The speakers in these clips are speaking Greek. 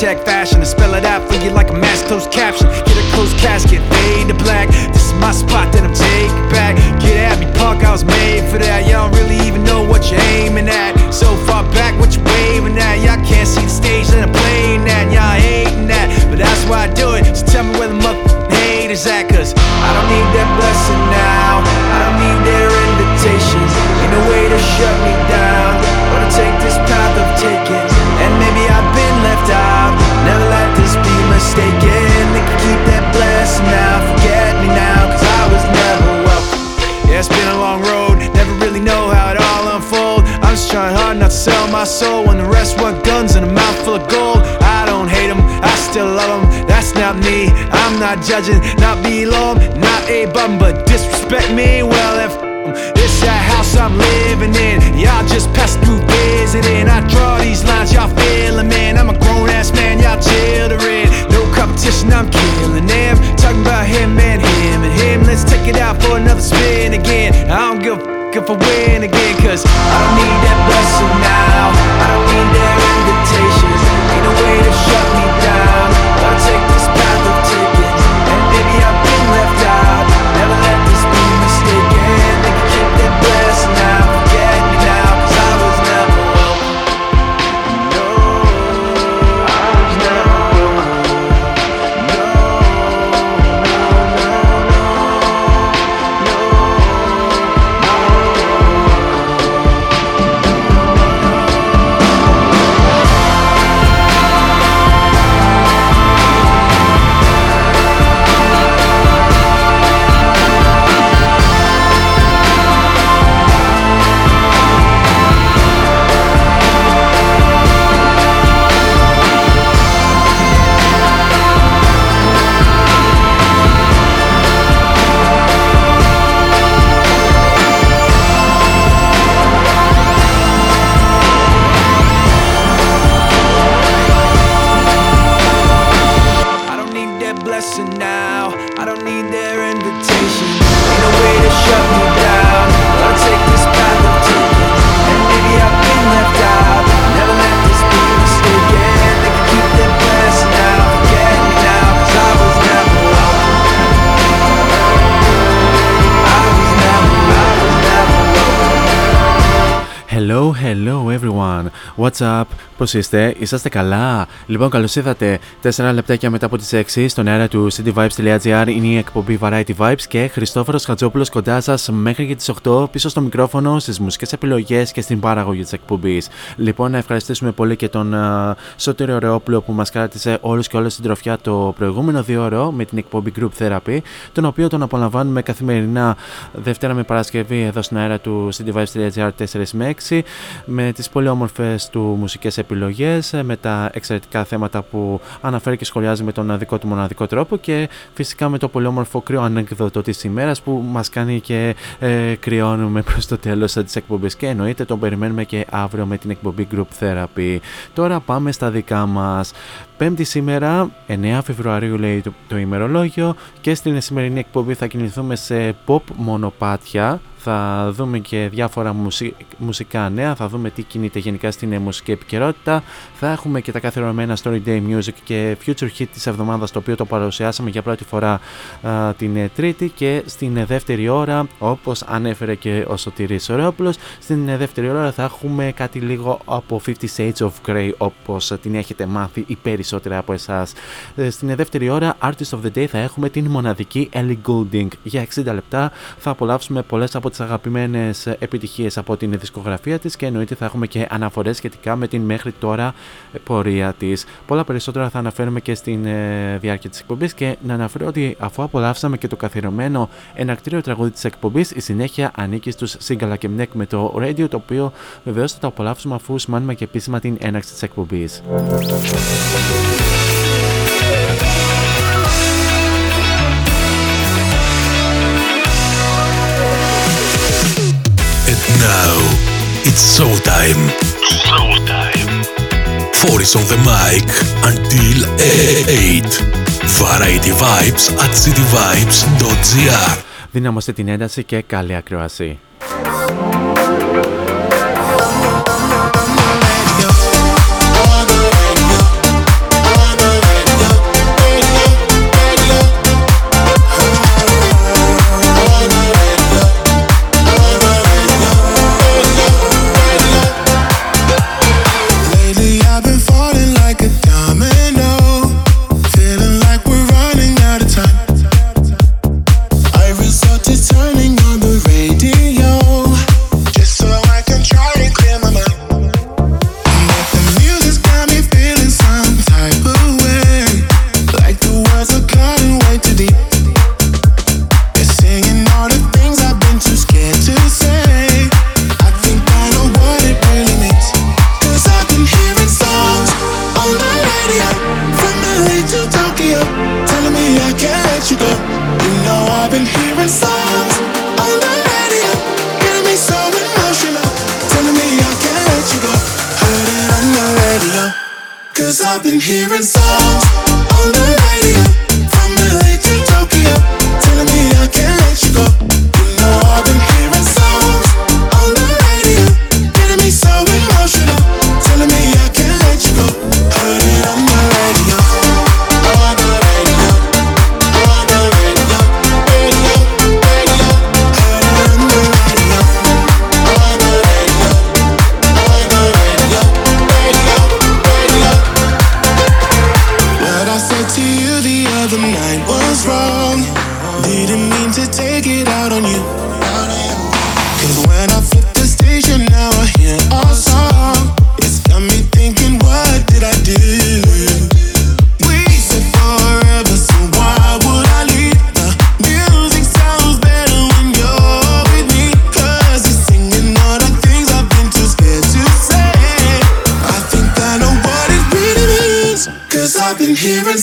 Check that. Judging, not below 'em, not a bum, but disrespect me. Well, if this that house I'm living in, y'all just pass through visiting. I draw these lines, y'all feeling, man. I'm a grown ass man, y'all children. No competition, I'm killing them. Talking about him and him and him. Let's take it out for another spin again. I don't give a f- if I win again, cause I don't need that blessing now. I don't need their invitations. Ain't no way to shut me down. What's up, πώς είστε, είσαστε καλά; Λοιπόν, καλώς ήρθατε 4 λεπτάκια μετά από τις 6 στον αέρα του cityvibes.gr. Είναι η εκπομπή Variety Vibes και Χριστόφορος Χατζόπουλος κοντά σας μέχρι και τις 8 πίσω στο μικρόφωνο, στις μουσικές επιλογές και στην παραγωγή της εκπομπής. Λοιπόν, να ευχαριστήσουμε πολύ και τον uh, Σωτήριο Ρεόπουλο που μας κράτησε όλους και όλες στην τροφιά το προηγούμενο δύο ώρο με την εκπομπή Group Therapy, τον οποίο τον απολαμβάνουμε καθημερινά Δευτέρα με Παρασκευή εδώ στην αέρα του cityvibes.gr 4 με 6 με τις πολύ όμορφες του μουσικές επιλογές, με τα εξαιρετικά θέματα που αναφέρει και σχολιάζει με τον δικό του μοναδικό τρόπο και φυσικά με το πολύ όμορφο κρύο ανέκδοτο της ημέρας που μας κάνει και ε, κρυώνουμε προς το τέλος της εκπομπής και εννοείται τον περιμένουμε και αύριο με την εκπομπή Group Therapy. Τώρα πάμε στα δικά μας. Πέμπτη σήμερα, 9 Φεβρουαρίου λέει το, το ημερολόγιο και στην σημερινή εκπομπή θα κινηθούμε σε pop μονοπάτια θα δούμε και διάφορα μουσι... μουσικά νέα, θα δούμε τι κινείται γενικά στην μουσική επικαιρότητα. Θα έχουμε και τα καθιερωμένα Story Day Music και Future Hit της εβδομάδας, το οποίο το παρουσιάσαμε για πρώτη φορά α, την ε, Τρίτη και στην ε, δεύτερη ώρα, όπως ανέφερε και ο Σωτήρης Ωρεόπουλος, στην ε, δεύτερη ώρα θα έχουμε κάτι λίγο από 50 Shades of Grey, όπως την έχετε μάθει οι περισσότεροι από εσάς. Στην δεύτερη ώρα, Artist of the Day, θα έχουμε την μοναδική Ellie Goulding. Για 60 λεπτά θα απολαύσουμε πολλές από τις αγαπημένες επιτυχίες από την δισκογραφία της και εννοείται θα έχουμε και αναφορές σχετικά με την μέχρι τώρα πορεία της. Πολλά περισσότερα θα αναφέρουμε και στην ε, διάρκεια της εκπομπής και να αναφέρω ότι αφού απολαύσαμε και το καθιερωμένο ενακτήριο τραγούδι της εκπομπής, η συνέχεια ανήκει στους Σύγκαλα και Μνέκ με το Radio, το οποίο βεβαίως θα το απολαύσουμε αφού σημάνουμε και επίσημα την έναρξη της εκπομπής. Now it's showtime. Showtime. Four is on the mic until 8. Variety Vibes at cityvibes.gr Δυναμώστε την ένταση και καλή ακρόαση. hearing hearing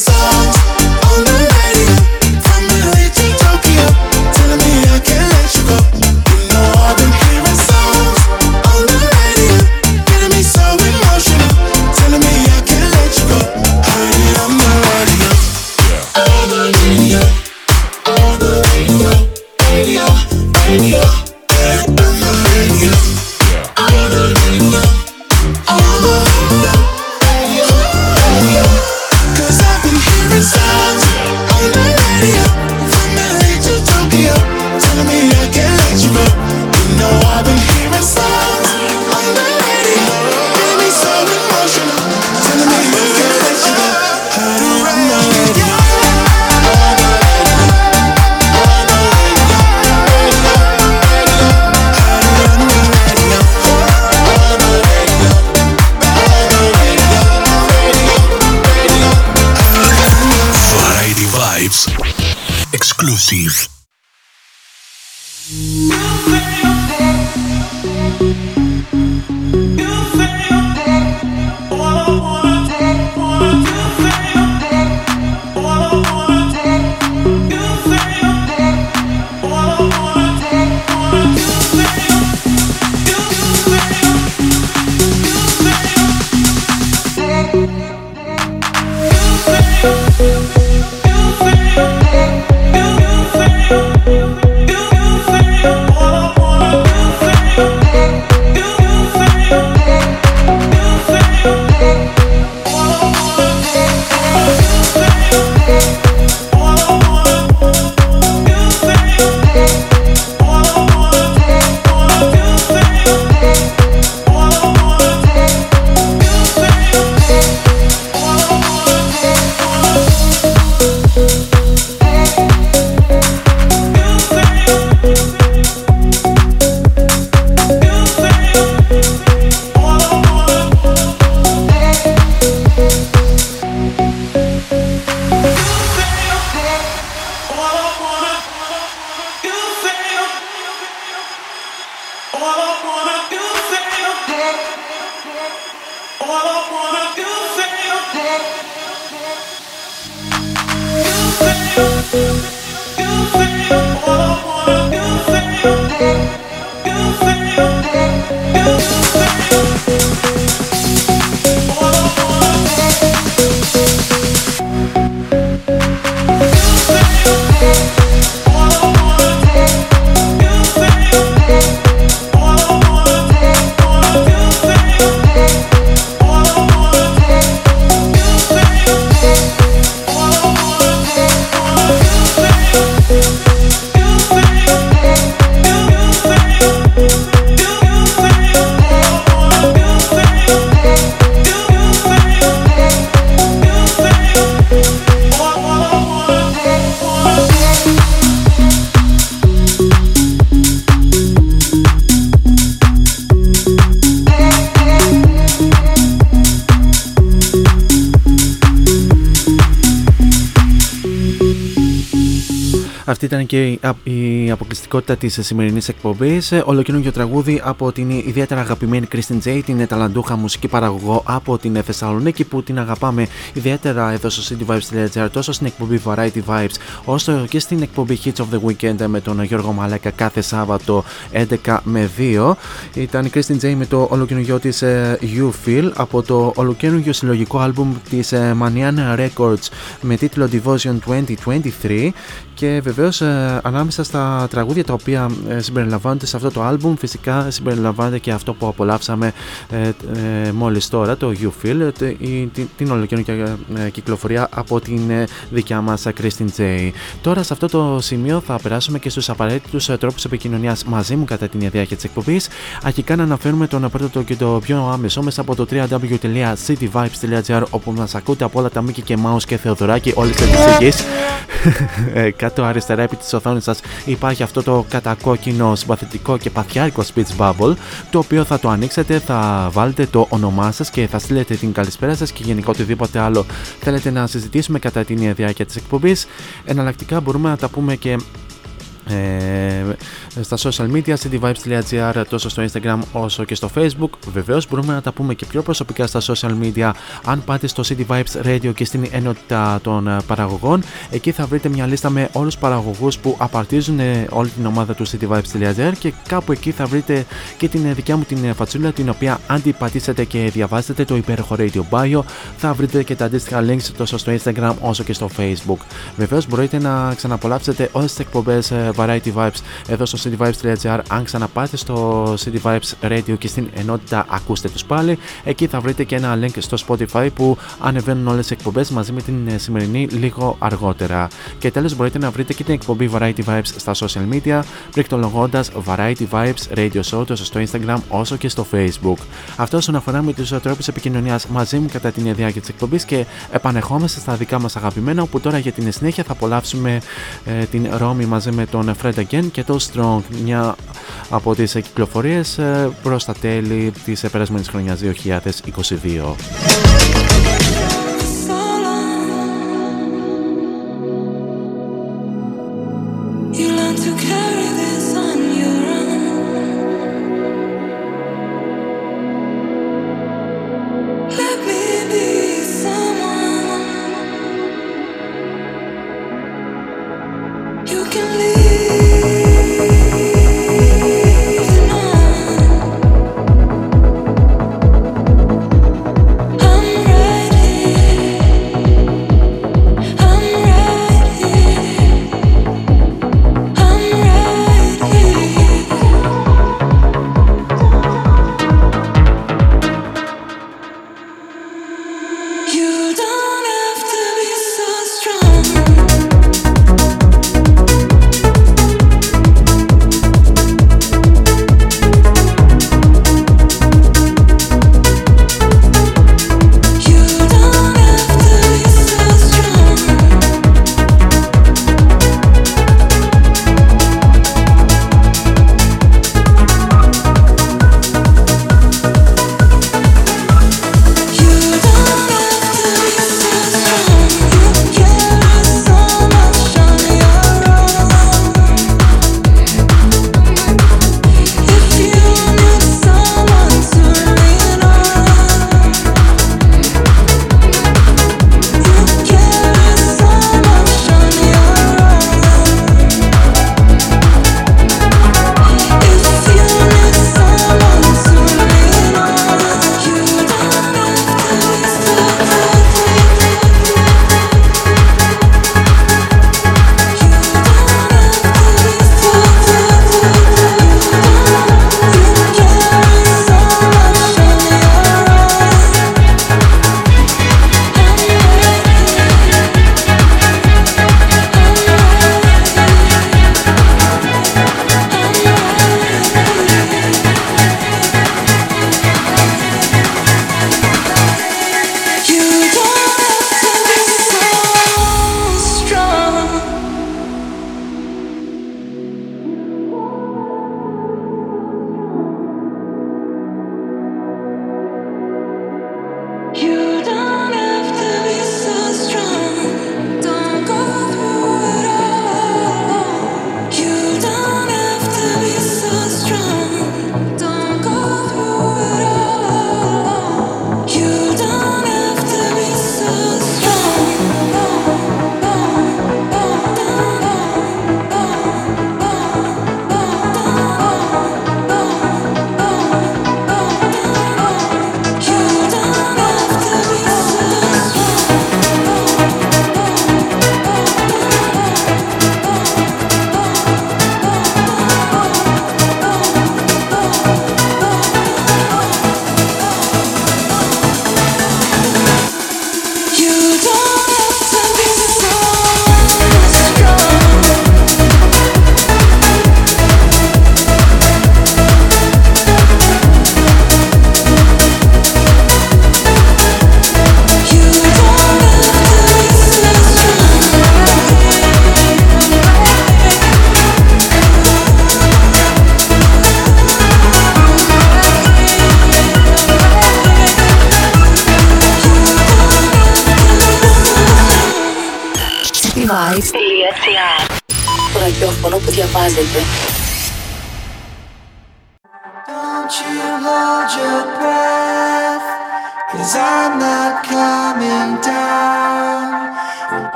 η αποκλειστικότητα της σημερινής εκπομπής. Ολοκαινούργιο τραγούδι από την ιδιαίτερα αγαπημένη Kristen J, την ταλαντούχα μουσική παραγωγό από την Θεσσαλονίκη που την αγαπάμε ιδιαίτερα εδώ στο cityvibes.gr τόσο στην εκπομπή Variety Vibes όσο και στην εκπομπή Hits of the Weekend με τον Γιώργο Μαλέκα κάθε Σάββατο 11 με 2. Ήταν η Kristen J με το ολοκαινούργιο της ε, You Feel από το ολοκαινούργιο συλλογικό άλμπουμ της ε, Maniana Records με τίτλο Devotion 2023 και βεβαίως ε, ανάμεσα στα τραγούδια τα οποία ε, συμπεριλαμβάνονται σε αυτό το album, φυσικά συμπεριλαμβάνεται και αυτό που απολαύσαμε ε, ε, μόλις τώρα, το You Feel, την, την ολοκαινούργια κυκλοφορία από την δικιά μας Christine J. Τώρα σε αυτό το σημείο θα περάσουμε και στους απαραίτητους τρόπους επικοινωνίας μαζί μου κατά την διάρκεια της εκπομπής. Αρχικά να αναφέρουμε τον πρώτο και το πιο άμεσο μέσα από το www.cityvibes.gr όπου μας ακούτε από όλα τα Μίκη και Mouse και Θεοδωράκη όλες τις γη κάτω αριστερά επί της οθόνης σας υπάρχει αυτό το κατακόκκινο συμπαθητικό και παθιάρικο speech bubble το οποίο θα το ανοίξετε, θα βάλετε το όνομά σας και θα στείλετε την καλησπέρα σας και γενικό οτιδήποτε άλλο θέλετε να συζητήσουμε κατά την διάρκεια της εκπομπής. Εναλλακτικά μπορούμε να τα πούμε και ε, στα social media, cityvibes.gr τόσο στο Instagram όσο και στο Facebook. Βεβαίως μπορούμε να τα πούμε και πιο προσωπικά στα social media αν πάτε στο City Vibes Radio και στην ενότητα των ε, παραγωγών. Εκεί θα βρείτε μια λίστα με όλους τους παραγωγούς που απαρτίζουν ε, όλη την ομάδα του cityvibes.gr και κάπου εκεί θα βρείτε και την δικιά μου την φατσούλα την οποία αν την πατήσετε και διαβάσετε το υπέροχο Radio Bio θα βρείτε και τα αντίστοιχα links τόσο στο Instagram όσο και στο Facebook. Βεβαίως μπορείτε να ξαναπολαύσετε όλες τις εκπομπές Variety Vibes εδώ στο cityvibes.gr. Αν ξαναπάτε στο City Vibes Radio και στην ενότητα ακούστε τους πάλι, εκεί θα βρείτε και ένα link στο Spotify που ανεβαίνουν όλες τι εκπομπές μαζί με την ε, σημερινή λίγο αργότερα. Και τέλος μπορείτε να βρείτε και την εκπομπή Variety Vibes στα social media, πληκτρολογώντα Variety Vibes Radio Show τόσο στο Instagram όσο και στο Facebook. Αυτό όσον αφορά με τους τρόπους επικοινωνίας μαζί μου κατά την διάρκεια της εκπομπής και επανεχόμαστε στα δικά μας αγαπημένα, όπου τώρα για την συνέχεια θα απολαύσουμε ε, την Ρώμη μαζί με τον Fred Again και το Strong, μια από τις κυκλοφορίες ε, προς τα τέλη της περασμένης χρονιάς 2022.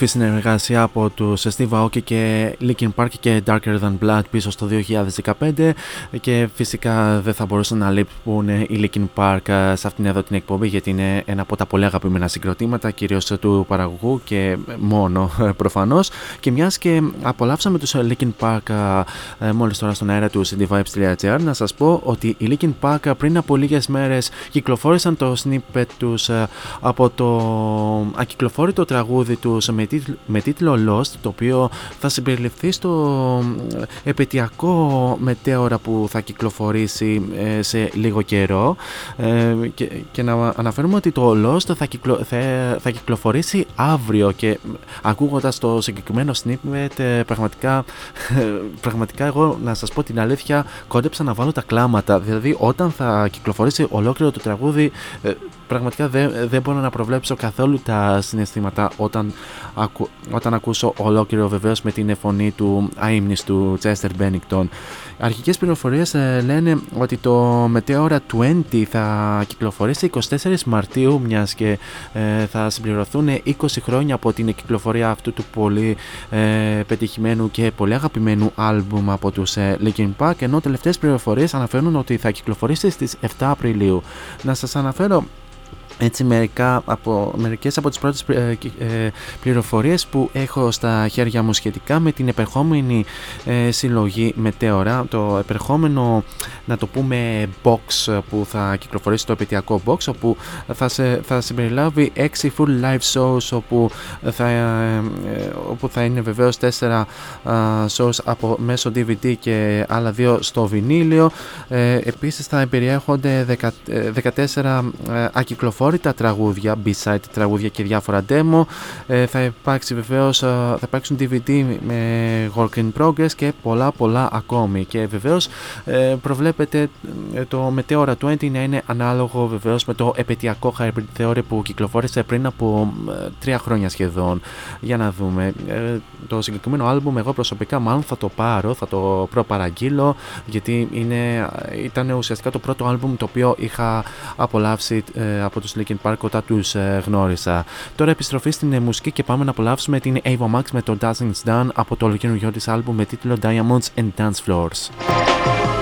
όμορφη συνεργασία από τους Steve Aoki και Linkin Park και Darker Than Blood πίσω στο 2015 και φυσικά δεν θα μπορούσαν να λείπουν οι Linkin Park ε, σε αυτήν εδώ την εκπομπή γιατί είναι ένα από τα πολύ αγαπημένα συγκροτήματα κυρίως του παραγωγού και μόνο ε, προφανώς. Και μιας και απολαύσαμε τους Linkin Park ε, ε, μόλις τώρα στον αέρα του cityvibes.gr, να σας πω ότι οι Linkin Park ε, πριν από λίγες μέρες κυκλοφόρησαν το snippet τους από το ακυκλοφόρητο τραγούδι τους με, τίτλ, με τίτλο Lost, το οποίο θα συμπεριληφθεί στο επαιτειακό μετέωρα που θα κυκλοφορήσει σε λίγο καιρό. Και, και να αναφέρουμε ότι το Lost θα, κυκλο, θα, θα κυκλοφορήσει αύριο και ακούγοντας το συγκεκριμένο snippet ε, πραγματικά, πραγματικά εγώ να σας πω την αλήθεια κόντεψα να βάλω τα κλάματα. Δηλαδή όταν θα κυκλοφορήσει ολόκληρο το τραγούδι ε, πραγματικά δεν, δεν μπορώ να προβλέψω καθόλου τα συναισθήματα όταν, ακου, όταν ακούσω ολόκληρο βεβαίως με την φωνή του αείμνηστου Chester Bennington. Αρχικές πληροφορίες ε, λένε ότι το Meteora 20 θα κυκλοφορήσει 24 Μαρτίου μιας και ε, θα συμπληρωθούν 20 χρόνια από την κυκλοφορία αυτού του πολύ ε, πετυχημένου και πολύ αγαπημένου άλμπουμ από τους ε, Linkin Park ενώ τελευταίες πληροφορίες αναφέρουν ότι θα κυκλοφορήσει στις 7 Απριλίου. Να σας αναφέρω έτσι μερικά από, μερικές από τις πρώτες ε, ε, πληροφορίες που έχω στα χέρια μου σχετικά με την επερχόμενη ε, συλλογή Μετέωρα το επερχόμενο να το πούμε box που θα κυκλοφορήσει το επαιτειακό box όπου θα, σε, θα συμπεριλάβει 6 full live shows όπου θα, ε, όπου θα είναι βεβαίως 4 shows από μέσω DVD και άλλα δύο στο βινίλιο. Ε, επίσης θα περιέχονται 14 ακυκλοφόρητα τραγούδια, B-side τραγούδια και διάφορα demo. Ε, θα υπάρξει βεβαίως, θα υπάρξουν DVD με work in progress και πολλά πολλά ακόμη. Και βεβαίως ε, προβλέπεται ε, το Meteora 20 να είναι ανάλογο βεβαίως με το επαιτειακό Hybrid Theory που κυκλοφόρησε πριν από τρία χρόνια σχεδόν. Για να δούμε. Το συγκεκριμένο άλμπουμ εγώ προσωπικά μάλλον θα το πάρω, θα το προπαραγγείλω γιατί είναι, ήταν ουσιαστικά το πρώτο άλμπουμ το οποίο είχα απολαύσει ε, από τους Linkin Park όταν τους ε, γνώρισα. Τώρα επιστροφή στην ε, μουσική και πάμε να απολαύσουμε την Ava Max με το Dancing's Done από το ολοκαινούργιο της άλμπουμ με τίτλο Diamonds and Dance Floors.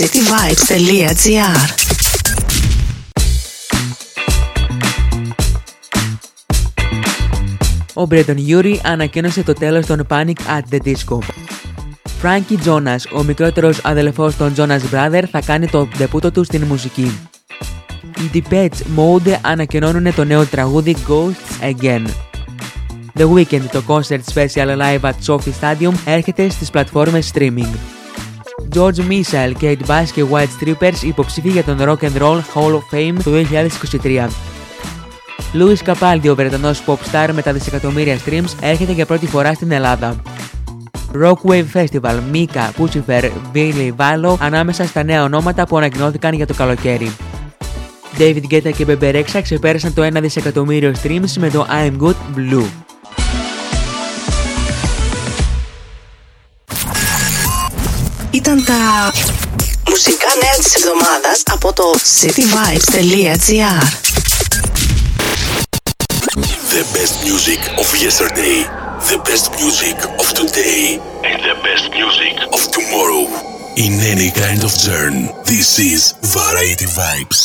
cityvibes.gr Ο Brendon Urie ανακοίνωσε το τέλος των Panic at the Disco. Frankie Jonas, ο μικρότερος αδελφός των Jonas Brothers, θα κάνει το ντεπούτο του στην μουσική. Οι Depeche Mode ανακοινώνουν το νέο τραγούδι Ghosts Again. The Weeknd, το concert special live at SoFi Stadium, έρχεται στις πλατφόρμες streaming. George Michael, Kate Bass και White Strippers υποψήφοι για τον Rock and Roll Hall of Fame του 2023. Louis Capaldi, ο Βρετανός pop star με τα δισεκατομμύρια streams, έρχεται για πρώτη φορά στην Ελλάδα. Rockwave Festival, Mika, Pucifer, Billy Valo ανάμεσα στα νέα ονόματα που ανακοινώθηκαν για το καλοκαίρι. David Guetta και Bebe Rexha ξεπέρασαν το 1 δισεκατομμύριο streams με το I'm Good Blue. Ήταν τα μουσικά νέα της εβδομάδας από το cityvibes.gr The best music of yesterday, the best music of today, and the best music of tomorrow. In any kind of journey, this is Variety Vibes.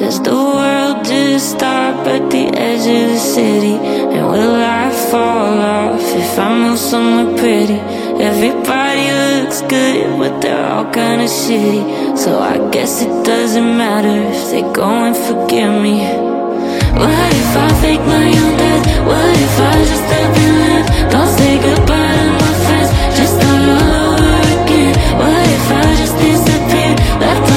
Does the world just stop at the edge of the city? And will I fall off if I move somewhere pretty? Everybody looks good, but they're all kinda shitty. So I guess it doesn't matter if they go and forgive me. What if I fake my own death? What if I just step and live? Don't say goodbye to my friends, just all over again. What if I just disappear? Left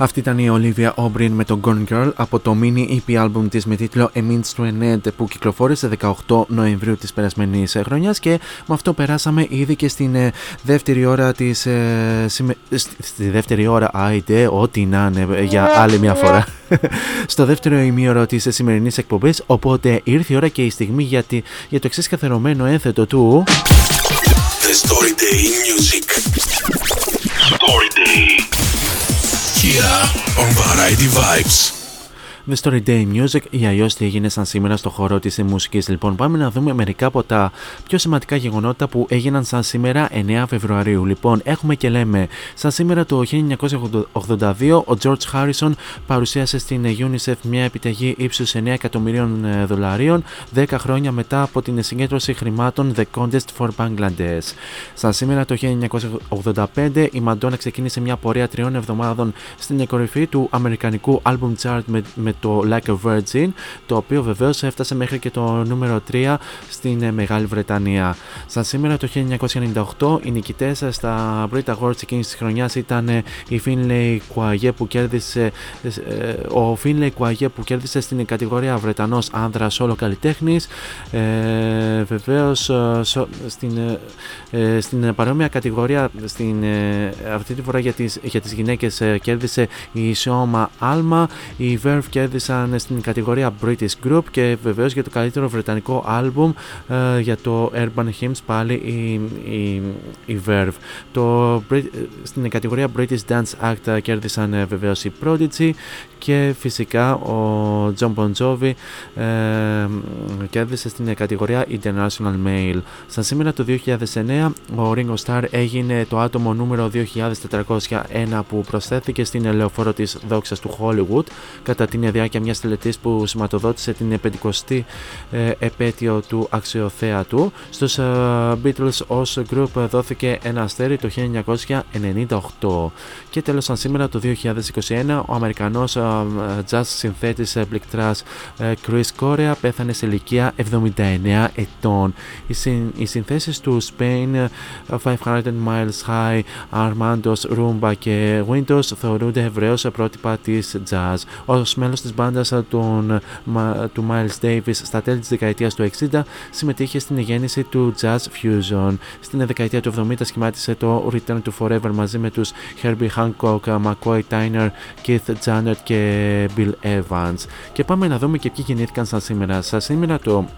Αυτή ήταν η Olivia O'Brien με το Gone Girl από το mini EP album της με τίτλο A Means to an End που κυκλοφόρησε 18 Νοεμβρίου της περασμένης ε, χρονιάς και με αυτό περάσαμε ήδη και στην ε, δεύτερη ώρα της ε, συμε- στη- στη δεύτερη ώρα άιτε ό,τι να είναι ε, για άλλη μια φορά στο δεύτερο ημίωρο της ε, σημερινής εκπομπής οπότε ήρθε η ώρα και η στιγμή για, τη- για το εξής καθερωμένο ένθετο του The Story Day in Music. Story Day. Here on Variety Vibes. The Story Day Music ή αλλιώς τι έγινε σαν σήμερα στο χώρο της μουσικής. Λοιπόν, πάμε να δούμε μερικά από τα πιο σημαντικά γεγονότα που έγιναν σαν σήμερα 9 Φεβρουαρίου. Λοιπόν, έχουμε και λέμε, σαν σήμερα το 1982 ο George Harrison παρουσίασε στην UNICEF μια επιταγή ύψους 9 εκατομμυρίων ε, δολαρίων 10 χρόνια μετά από την συγκέντρωση χρημάτων The Contest for Bangladesh. Σαν σήμερα το 1985 η Madonna ξεκίνησε μια πορεία τριών εβδομάδων στην κορυφή του αμερικανικού album chart με, με το Like a Virgin, το οποίο βεβαίως έφτασε μέχρι και το νούμερο 3 στην ε, Μεγάλη Βρετανία. Σαν σήμερα το 1998 οι νικητές στα Brit Awards εκείνης της χρονιάς ήταν ε, η Finlay Quaye που κέρδισε, ε, ο Finlay Quaye που κέρδισε στην κατηγορία Βρετανός άνδρα όλο καλλιτέχνης. Ε, Βεβαίως στην, ε, ε, στην παρόμοια κατηγορία στην, ε, αυτή τη φορά για τις, για τις γυναίκες ε, κέρδισε η Σιώμα Άλμα, η Verve κέρδισε κέρδισαν στην κατηγορία British Group και βεβαίως για το καλύτερο βρετανικό άλμπουμ ε, για το Urban Hymns πάλι η, η, η Verve. Το, στην κατηγορία British Dance Act κέρδισαν ε, βεβαίως οι Prodigy και φυσικά ο John Bon Jovi ε, κέρδισε στην κατηγορία International Male. Σαν σήμερα το 2009 ο Ringo Starr έγινε το άτομο νούμερο 2401 που προσθέθηκε στην ελεοφόρο της δόξας του Hollywood κατά την διάρκεια μιας τελετής που σηματοδότησε την 50η ε, επέτειο του αξιοθέατου. Στους ε, Beatles ως group δόθηκε ένα αστέρι το 1998 και τέλος σαν σήμερα το 2021 ο Αμερικανός ε, jazz συνθέτης πληκτράς Chris Correa πέθανε σε ηλικία 79 ετών. Οι, συν, οι συνθέσεις του Spain 500 Miles High, Armando's Roomba και Windows θεωρούνται ευρέως πρότυπα της jazz. Ως μέλος της μπάντας του Miles Davis στα τέλη της δεκαετίας του 60 συμμετείχε στην γέννηση του Jazz Fusion. Στην δεκαετία του 70 σχημάτισε το Return to Forever μαζί με τους Herbie Hancock, McCoy Tyner, Keith Jarrett και Bill Evans. Και πάμε να δούμε και ποιοι γεννήθηκαν σαν σήμερα. Σαν σήμερα το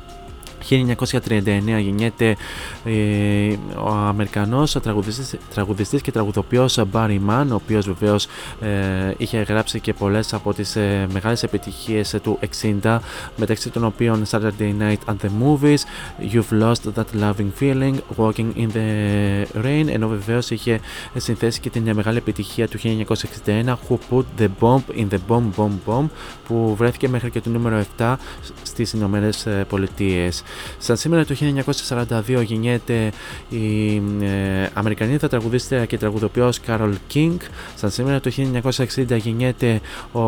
1939 γεννιέται ε, ο Αμερικανός τραγουδιστής, τραγουδιστής και τραγουδοποιός Barry Mann ο οποίος βεβαίως ε, είχε γράψει και πολλές από τις ε, μεγάλες επιτυχίες του 60 μεταξύ των οποίων Saturday Night and the Movies You've Lost That Loving Feeling Walking in the Rain ενώ βεβαίως είχε συνθέσει και την μεγάλη επιτυχία του 1961 Who Put the Bomb in the Bomb Bomb Bomb που βρέθηκε μέχρι και το νούμερο 7 στις Ηνωμένες Πολιτείες. Σαν σήμερα το 1942 γεννιέται η ε, Αμερικανίδα τραγουδίστρια και τραγουδοποιός Carol King. Σαν σήμερα το 1960 γεννιέται ο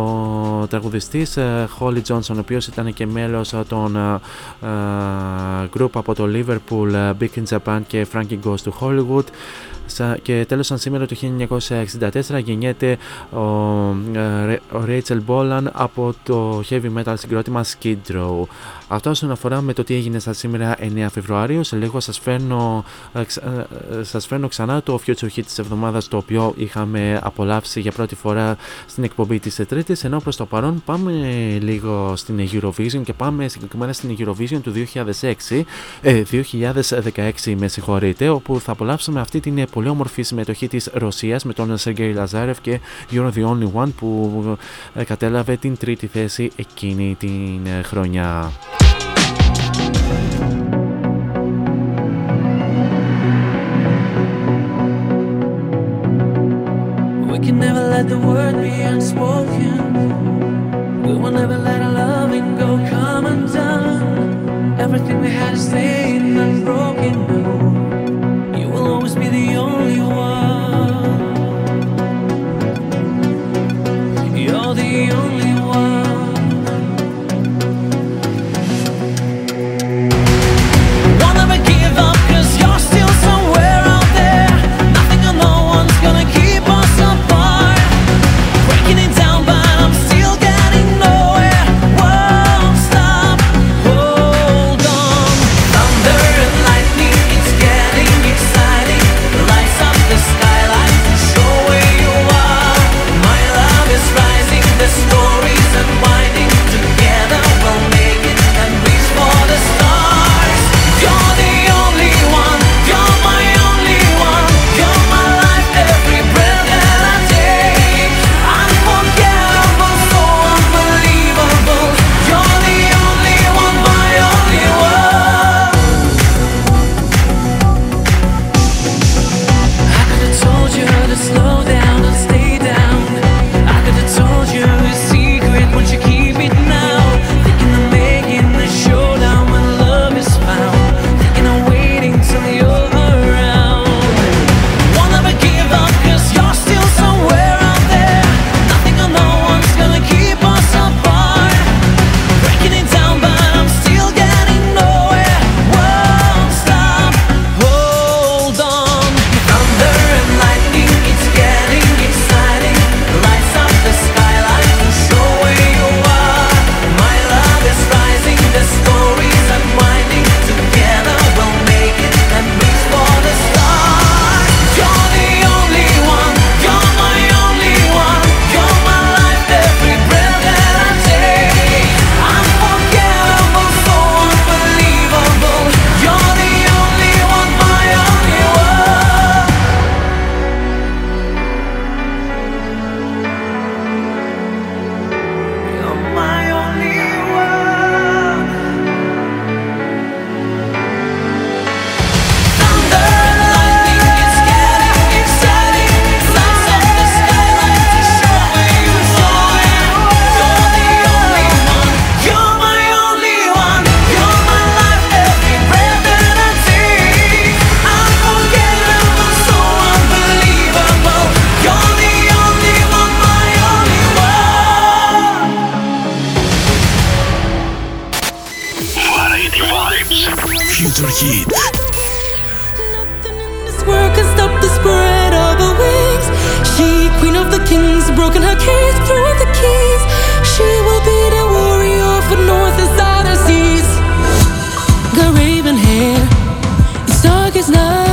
τραγουδιστής ε, Holly Johnson, ο οποίος ήταν και μέλος των ε, group από το Liverpool, ε, Big in Japan και Frankie Goes to Hollywood και τέλος σαν σήμερα το 1964 γεννιέται ο, ο Rachel Bolan από το heavy metal συγκρότημα Skid Row. Αυτό όσον αφορά με το τι έγινε στα σήμερα 9 Φεβρουαρίου, σε λίγο σας φέρνω, σας φέρνω ξανά το future hit της εβδομάδας το οποίο είχαμε απολαύσει για πρώτη φορά στην εκπομπή της Τρίτης ενώ προς το παρόν πάμε λίγο στην Eurovision και πάμε συγκεκριμένα στην Eurovision του 2006, ε, 2016 με συγχωρείτε όπου θα απολαύσουμε αυτή την πολύ όμορφη συμμετοχή της Ρωσίας με τον Σεργέη Λαζάρεφ και You're the Only One που κατέλαβε την τρίτη θέση εκείνη την χρονιά. Everything we had is staying unbroken. Hit. Nothing in this world can stop the spread of her wings. She, queen of the kings, broken her cage, threw the keys. She will be the warrior for north and southern seas. Got raven hair, it's dark as night.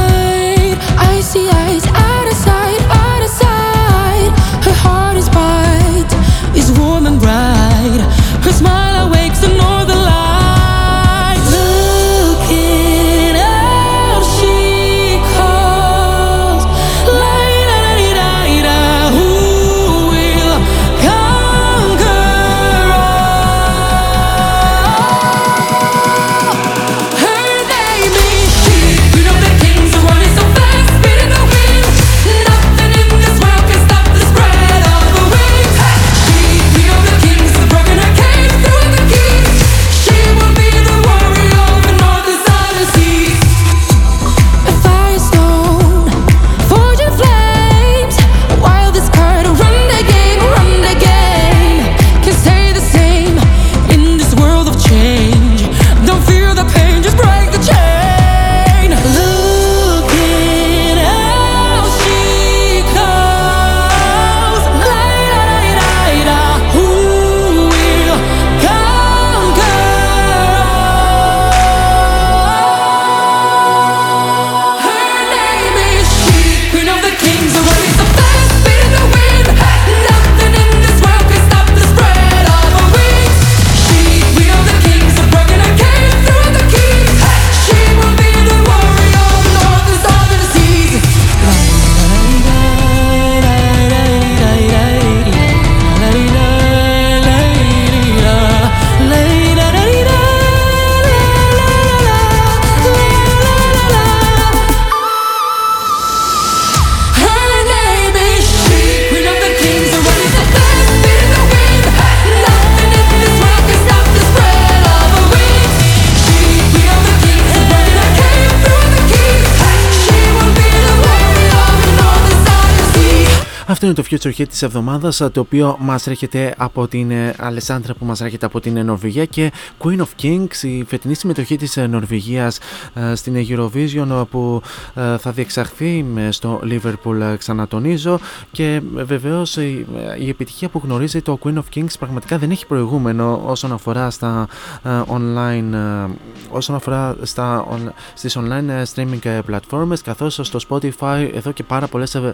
Είναι το Future Hit της εβδομάδας το οποίο μας έρχεται από την ε, Αλεσάνδρα που μας έρχεται από την ε, Νορβηγία και Queen of Kings, η φετινή συμμετοχή της ε, Νορβηγίας ε, στην Eurovision που ε, θα διεξαχθεί ε, στο Liverpool ε, ξανατονίζω. Και ε, βεβαίως η, ε, η επιτυχία που γνωρίζει το Queen of Kings πραγματικά δεν έχει προηγούμενο όσον αφορά στα ε, online ε, όσον αφορά στα, on- στις online ε, streaming ε, platforms καθώς στο Spotify εδώ και πάρα πολλές ε,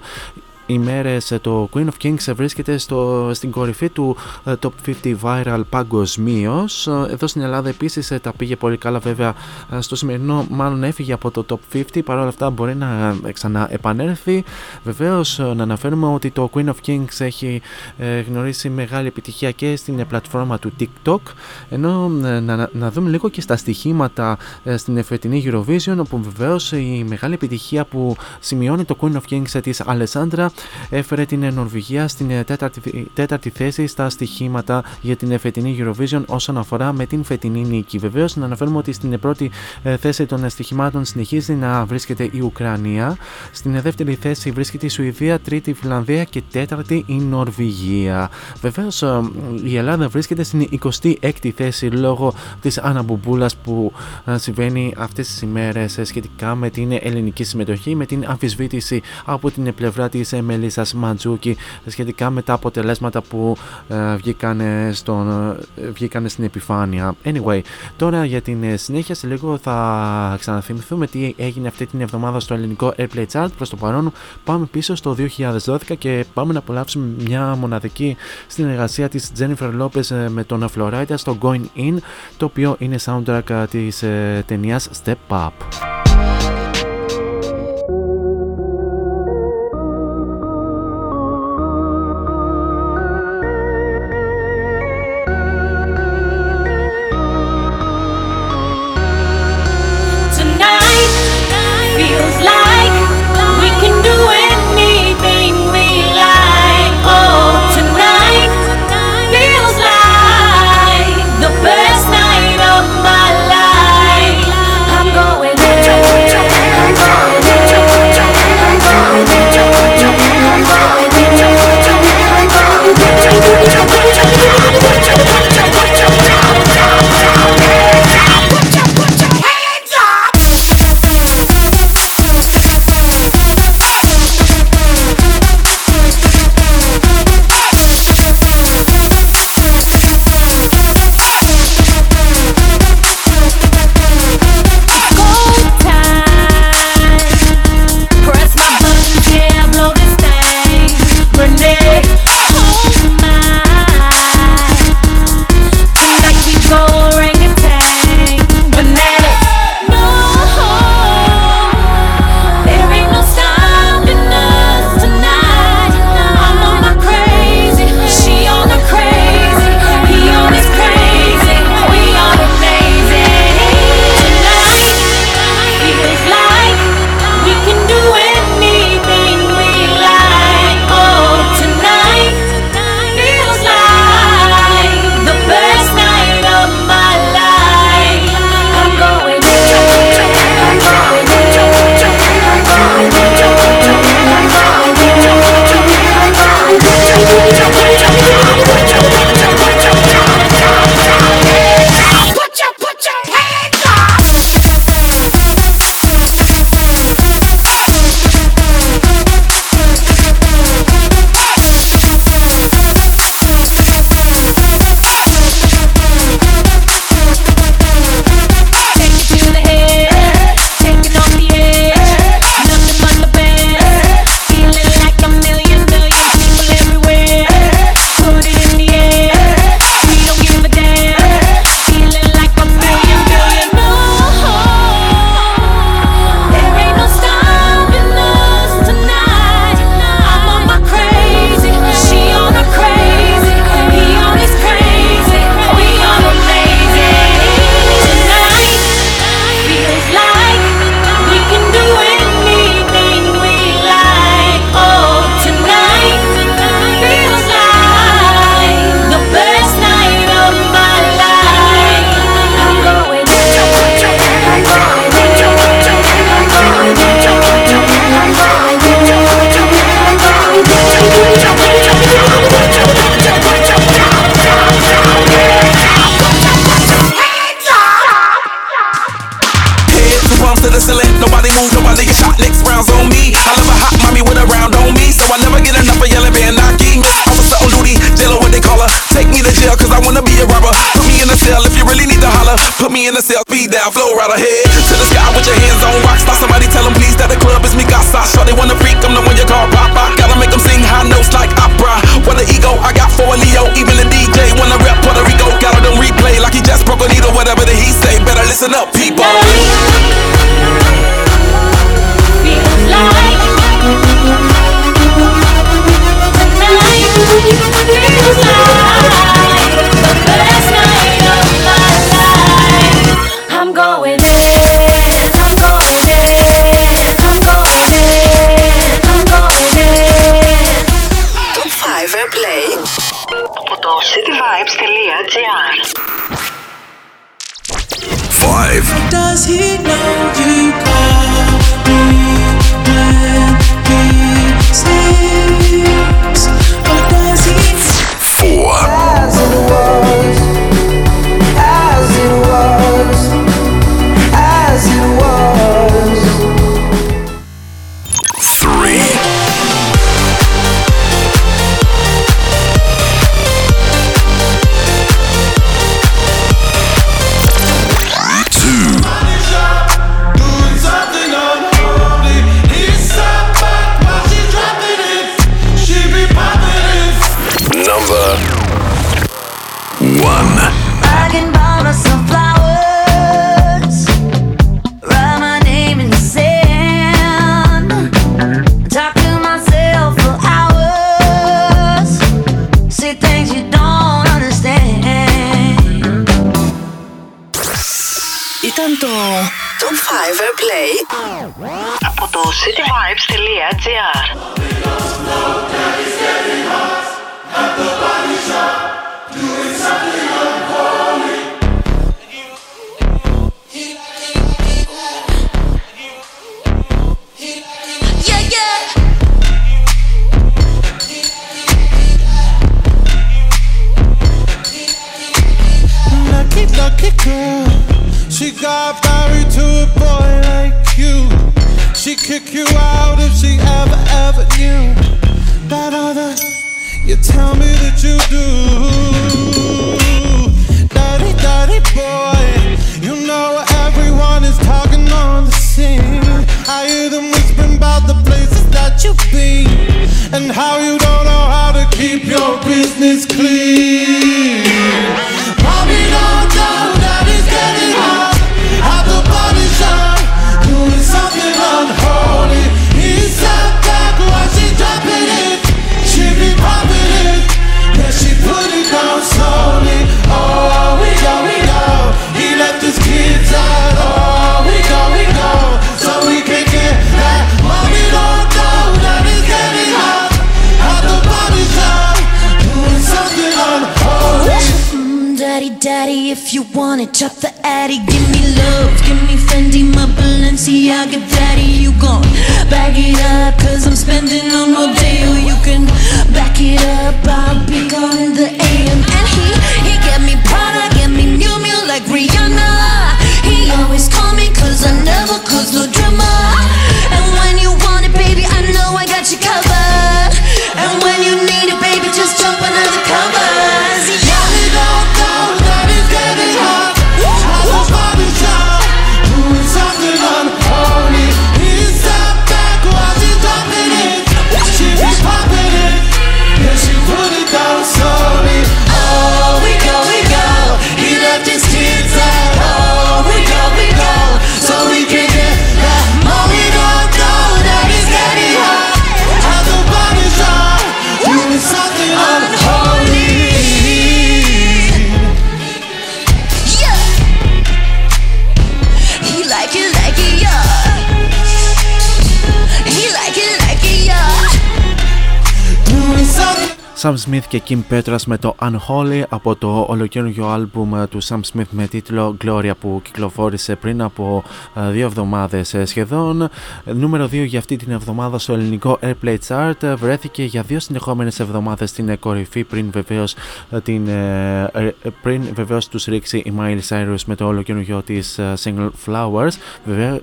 ημέρες ε, το Queen of Kings βρίσκεται στο, στην κορυφή του ε, Top 50 Viral παγκοσμίως. Εδώ στην Ελλάδα επίσης ε, τα πήγε πολύ καλά βέβαια ε, στο σημερινό μάλλον έφυγε από το Top 50 παρόλα αυτά μπορεί να ε, ξαναεπανέλθει. Βεβαίως ε, να αναφέρουμε ότι το Queen of Kings έχει ε, γνωρίσει μεγάλη επιτυχία και στην ε, πλατφόρμα του TikTok ενώ ε, να, να- να δούμε λίγο και στα στοιχήματα ε, στην φετινή Eurovision όπου βεβαίως η μεγάλη επιτυχία που σημειώνει το Queen of Kings της Αλεσάνδρα έφερε την Νορβηγία στην ε, τέταρτη, τέταρτη θέση στα στοιχήματα για την φετινή Eurovision όσον αφορά με την φετινή νίκη. Βεβαίως, να αναφέρουμε ότι στην πρώτη ε, θέση των στοιχημάτων συνεχίζει να βρίσκεται η Ουκρανία. Στην δεύτερη θέση βρίσκεται η Σουηδία, τρίτη η Φιλανδία και τέταρτη η Νορβηγία. Βεβαίως, η Ελλάδα βρίσκεται στην 26η θέση λόγω της αναμπουμπούλα που ε, συμβαίνει αυτές τις ημέρες σχετικά με την ελληνική συμμετοχή, με την αμφισβήτηση από την πλευρά της Μελίσσα Ματζούκη σχετικά με τα αποτελέσματα που ε, βγήκαν, στον, ε, βγήκαν στην επιφάνεια. Anyway, τώρα για την ε, συνέχεια σε λίγο θα ξαναθυμηθούμε τι έγινε αυτή την εβδομάδα στο ελληνικό Airplay Chart. Προς το παρόν πάμε πίσω στο 2012 και πάμε να απολαύσουμε μια μοναδική συνεργασία της Jennifer Lopez ε, με τον Florida στο Going In, το οποίο είναι soundtrack ε, της ε, ταινίας Step Up. feet down, flow right ahead. To the sky with your hands on rocks. Now somebody tell them please that the club is me. Got Gaza Sure they wanna freak, I'm the one you call i Gotta make them sing high notes like opera. What an ego I got for a Leo. Even the DJ wanna rep Puerto Rico. Got on them replay like he just broke a needle. Whatever that he say, better listen up. allegory Sam Smith και Kim Petras με το Unholy από το ολοκένουργιο άλμπουμ του Sam Smith με τίτλο Gloria που κυκλοφόρησε πριν από ε, δύο εβδομάδες ε, σχεδόν. Νούμερο 2 για αυτή την εβδομάδα στο ελληνικό Airplay Chart βρέθηκε για δύο συνεχόμενες εβδομάδες στην κορυφή πριν βεβαίως, ε, την, πριν βεβαίως τους ρίξει η Miley Cyrus με το ολοκένουργιο της Single Flowers.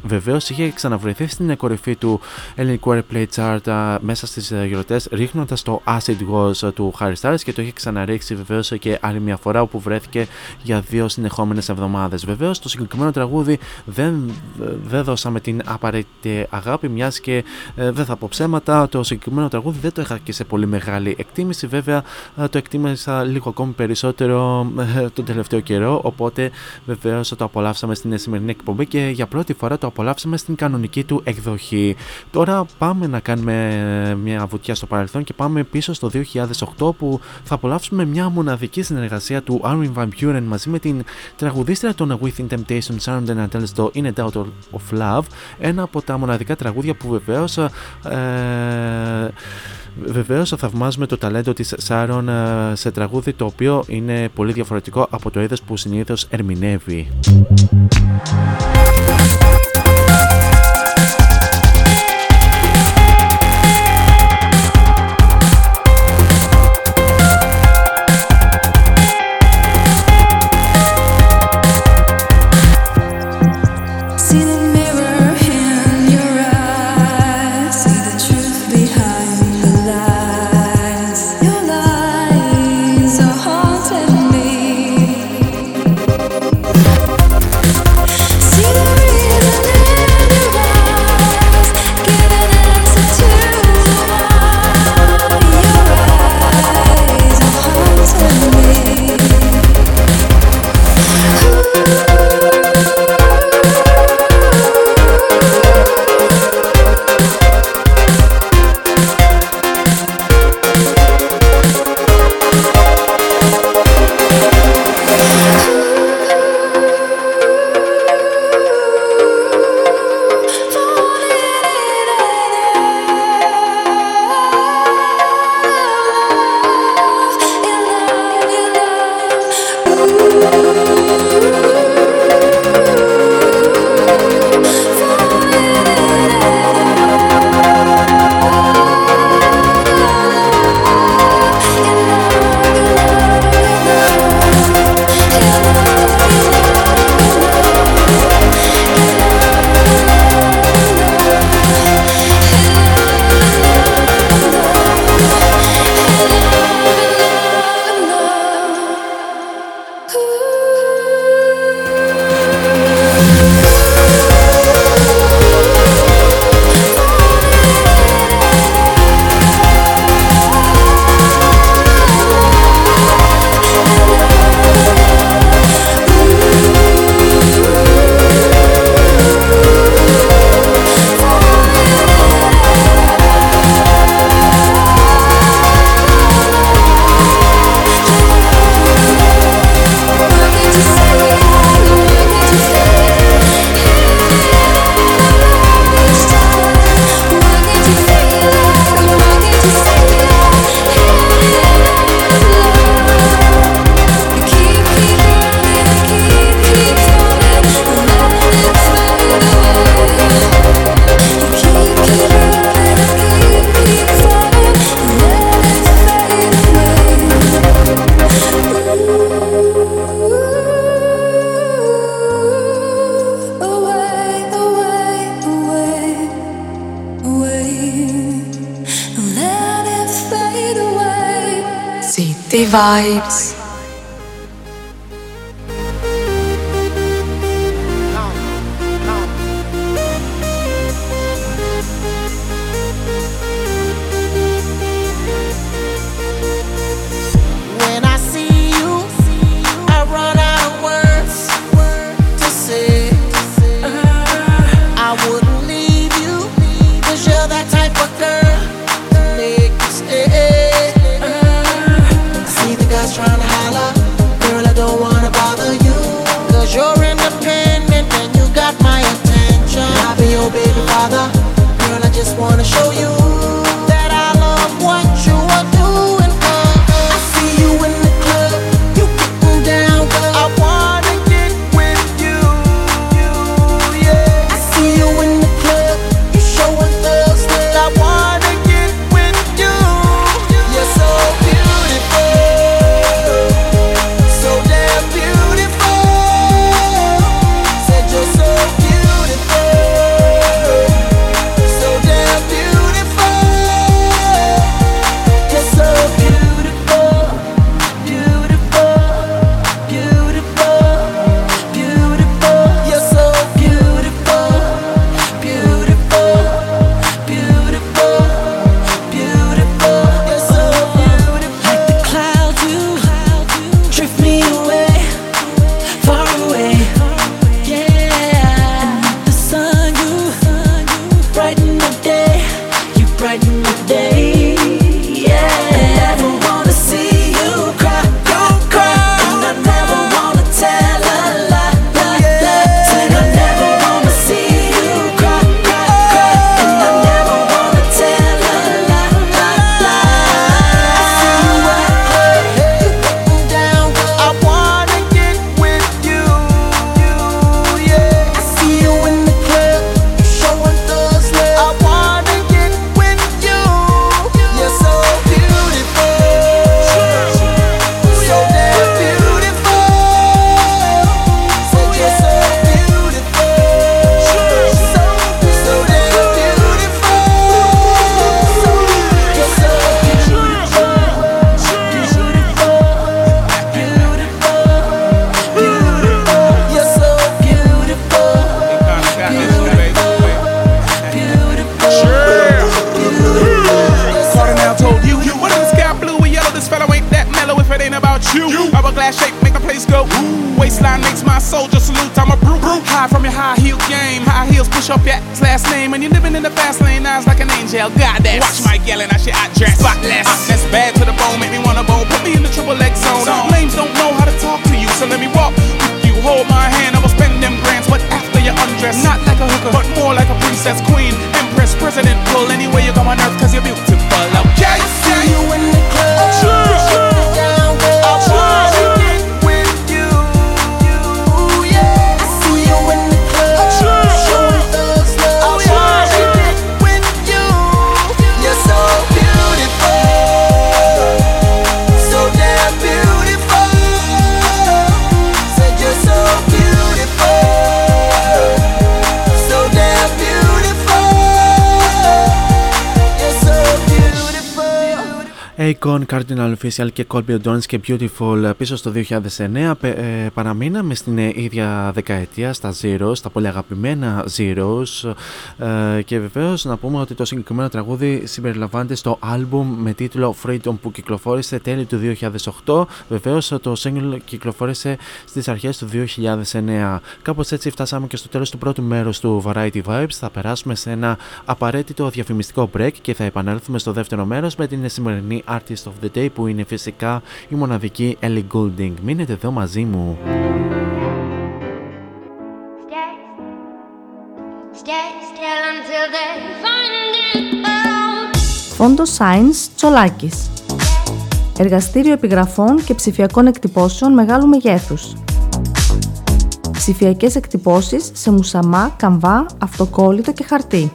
Βεβαίω είχε ξαναβρεθεί στην κορυφή του ελληνικού Airplay Chart μέσα στις γιορτές ρίχνοντας το Acid Wars του Harry Styles και το είχε ξαναρίξει βεβαίως και άλλη μια φορά όπου βρέθηκε για δύο συνεχόμενες εβδομάδες. Βεβαίως το συγκεκριμένο τραγούδι δεν, δεν δώσαμε την απαραίτητη αγάπη, μιας και ε, δεν θα πω ψέματα. Το συγκεκριμένο τραγούδι δεν το είχα και σε πολύ μεγάλη εκτίμηση. Βέβαια ε, το εκτίμησα λίγο ακόμη περισσότερο ε, τον τελευταίο καιρό. Οπότε βεβαίως το απολαύσαμε στην σημερινή εκπομπή και για πρώτη φορά το απολαύσαμε στην κανονική του εκδοχή. Τώρα πάμε να κάνουμε μια βουτιά στο παρελθόν και πάμε πίσω στο 2008 που θα απολαύσουμε μια μοναδική συνεργασία του Armin Van Buren μαζί με την τραγουδίστρια των Within Temptation Sharon Denatelle στο In a Doubt of Love ένα από τα μοναδικά τραγούδια που βεβαίως ε, Βεβαίως θαυμάζουμε το ταλέντο της Σάρων ε, σε τραγούδι το οποίο είναι πολύ διαφορετικό από το είδος που συνήθως ερμηνεύει. Vibes. Akon, Cardinal Official και Colby O'Donnell και Beautiful πίσω στο 2009 ε, παραμείναμε στην ε, ίδια δεκαετία στα Zeros, τα πολύ αγαπημένα Zeros. Ε, και βεβαίως να πούμε ότι το συγκεκριμένο τραγούδι συμπεριλαμβάνεται στο άλμπουμ με τίτλο Freedom που κυκλοφόρησε τέλη του 2008 βεβαίως το single κυκλοφόρησε στις αρχές του 2009 κάπως έτσι φτάσαμε και στο τέλος του πρώτου μέρους του Variety Vibes. Θα περάσουμε σε ένα απαραίτητο διαφημιστικό break και θα επανέλθουμε στο δεύτερο μέρος με την σημερινή Artist of the Day που είναι φυσικά η μοναδική Ellie Goulding. Μείνετε εδώ μαζί μου. Φόντο Science Τσολάκης Εργαστήριο επιγραφών και ψηφιακών εκτυπώσεων μεγάλου μεγέθους. Ψηφιακές εκτυπώσεις σε μουσαμά, καμβά, αυτοκόλλητο και χαρτί.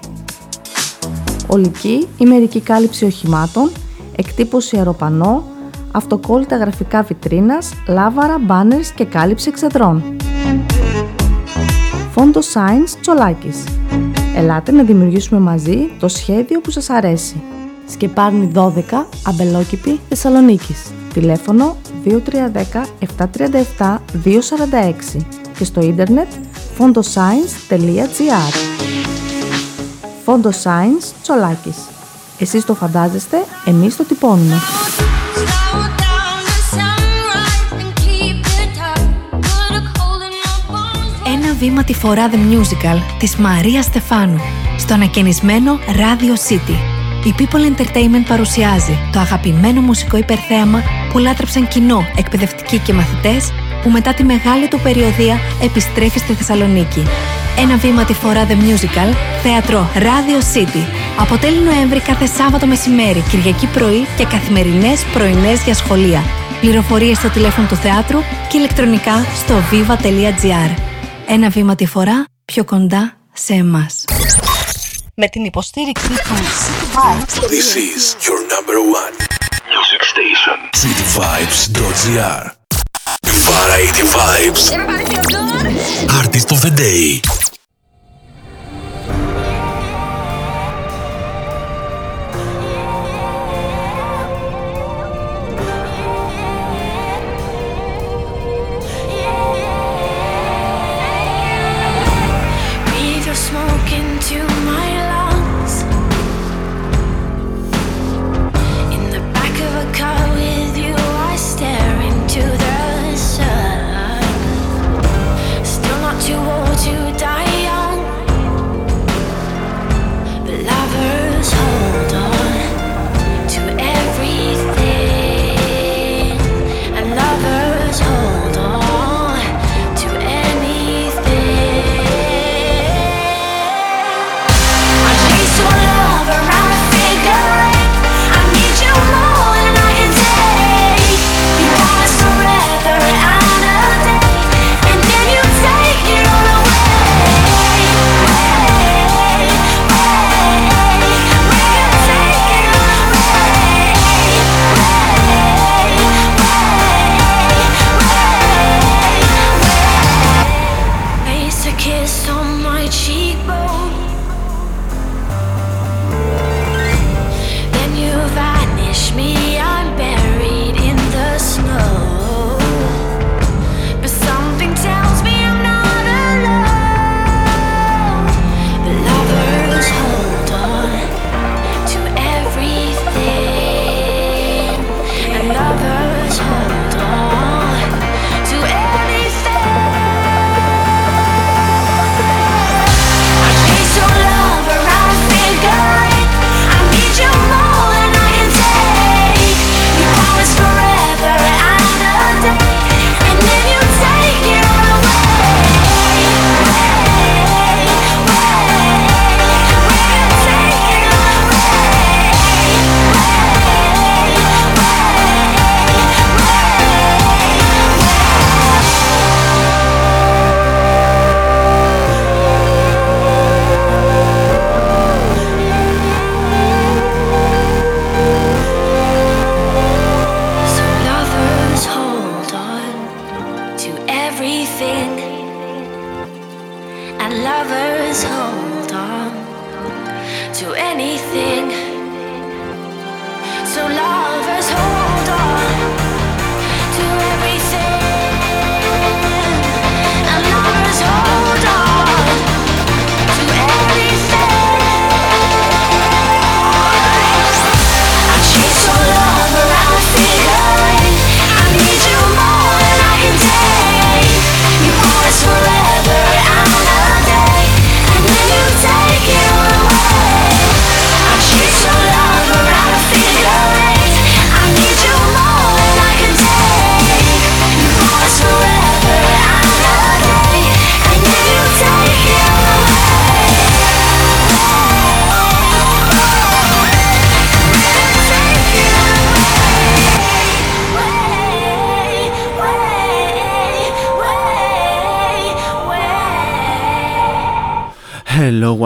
Ολική ή μερική κάλυψη οχημάτων εκτύπωση αεροπανό, αυτοκόλλητα γραφικά βιτρίνας, λάβαρα, μπάνερς και κάλυψη εξεδρών. Φόντο Science Τσολάκης. Ελάτε να δημιουργήσουμε μαζί το σχέδιο που σας αρέσει. Σκεπάρνη 12, Αμπελόκηπη, Θεσσαλονίκης. Τηλέφωνο 2310 737 246 και στο ίντερνετ fondoscience.gr Φόντο Science Τσολάκης. Εσείς το φαντάζεστε, εμείς το τυπώνουμε. Ένα βήμα τη φορά The Musical της Μαρία Στεφάνου στο ανακαινισμένο Radio City. Η People Entertainment παρουσιάζει το αγαπημένο μουσικό υπερθέαμα που λάτρεψαν κοινό, εκπαιδευτικοί και μαθητές που μετά τη μεγάλη του περιοδία επιστρέφει στη Θεσσαλονίκη. Ένα βήμα τη φορά The Musical, θέατρο Radio City. Από τέλη Νοέμβρη κάθε Σάββατο μεσημέρι, Κυριακή πρωί και καθημερινές πρωινές για σχολεία. Πληροφορίες στο τηλέφωνο του θεάτρου και ηλεκτρονικά στο viva.gr. Ένα βήμα τη φορά πιο κοντά σε εμάς. Με την υποστήριξη του City Vibes. This is your number one music station. cityvibes.gr Variety Vibes. Artist of the Day.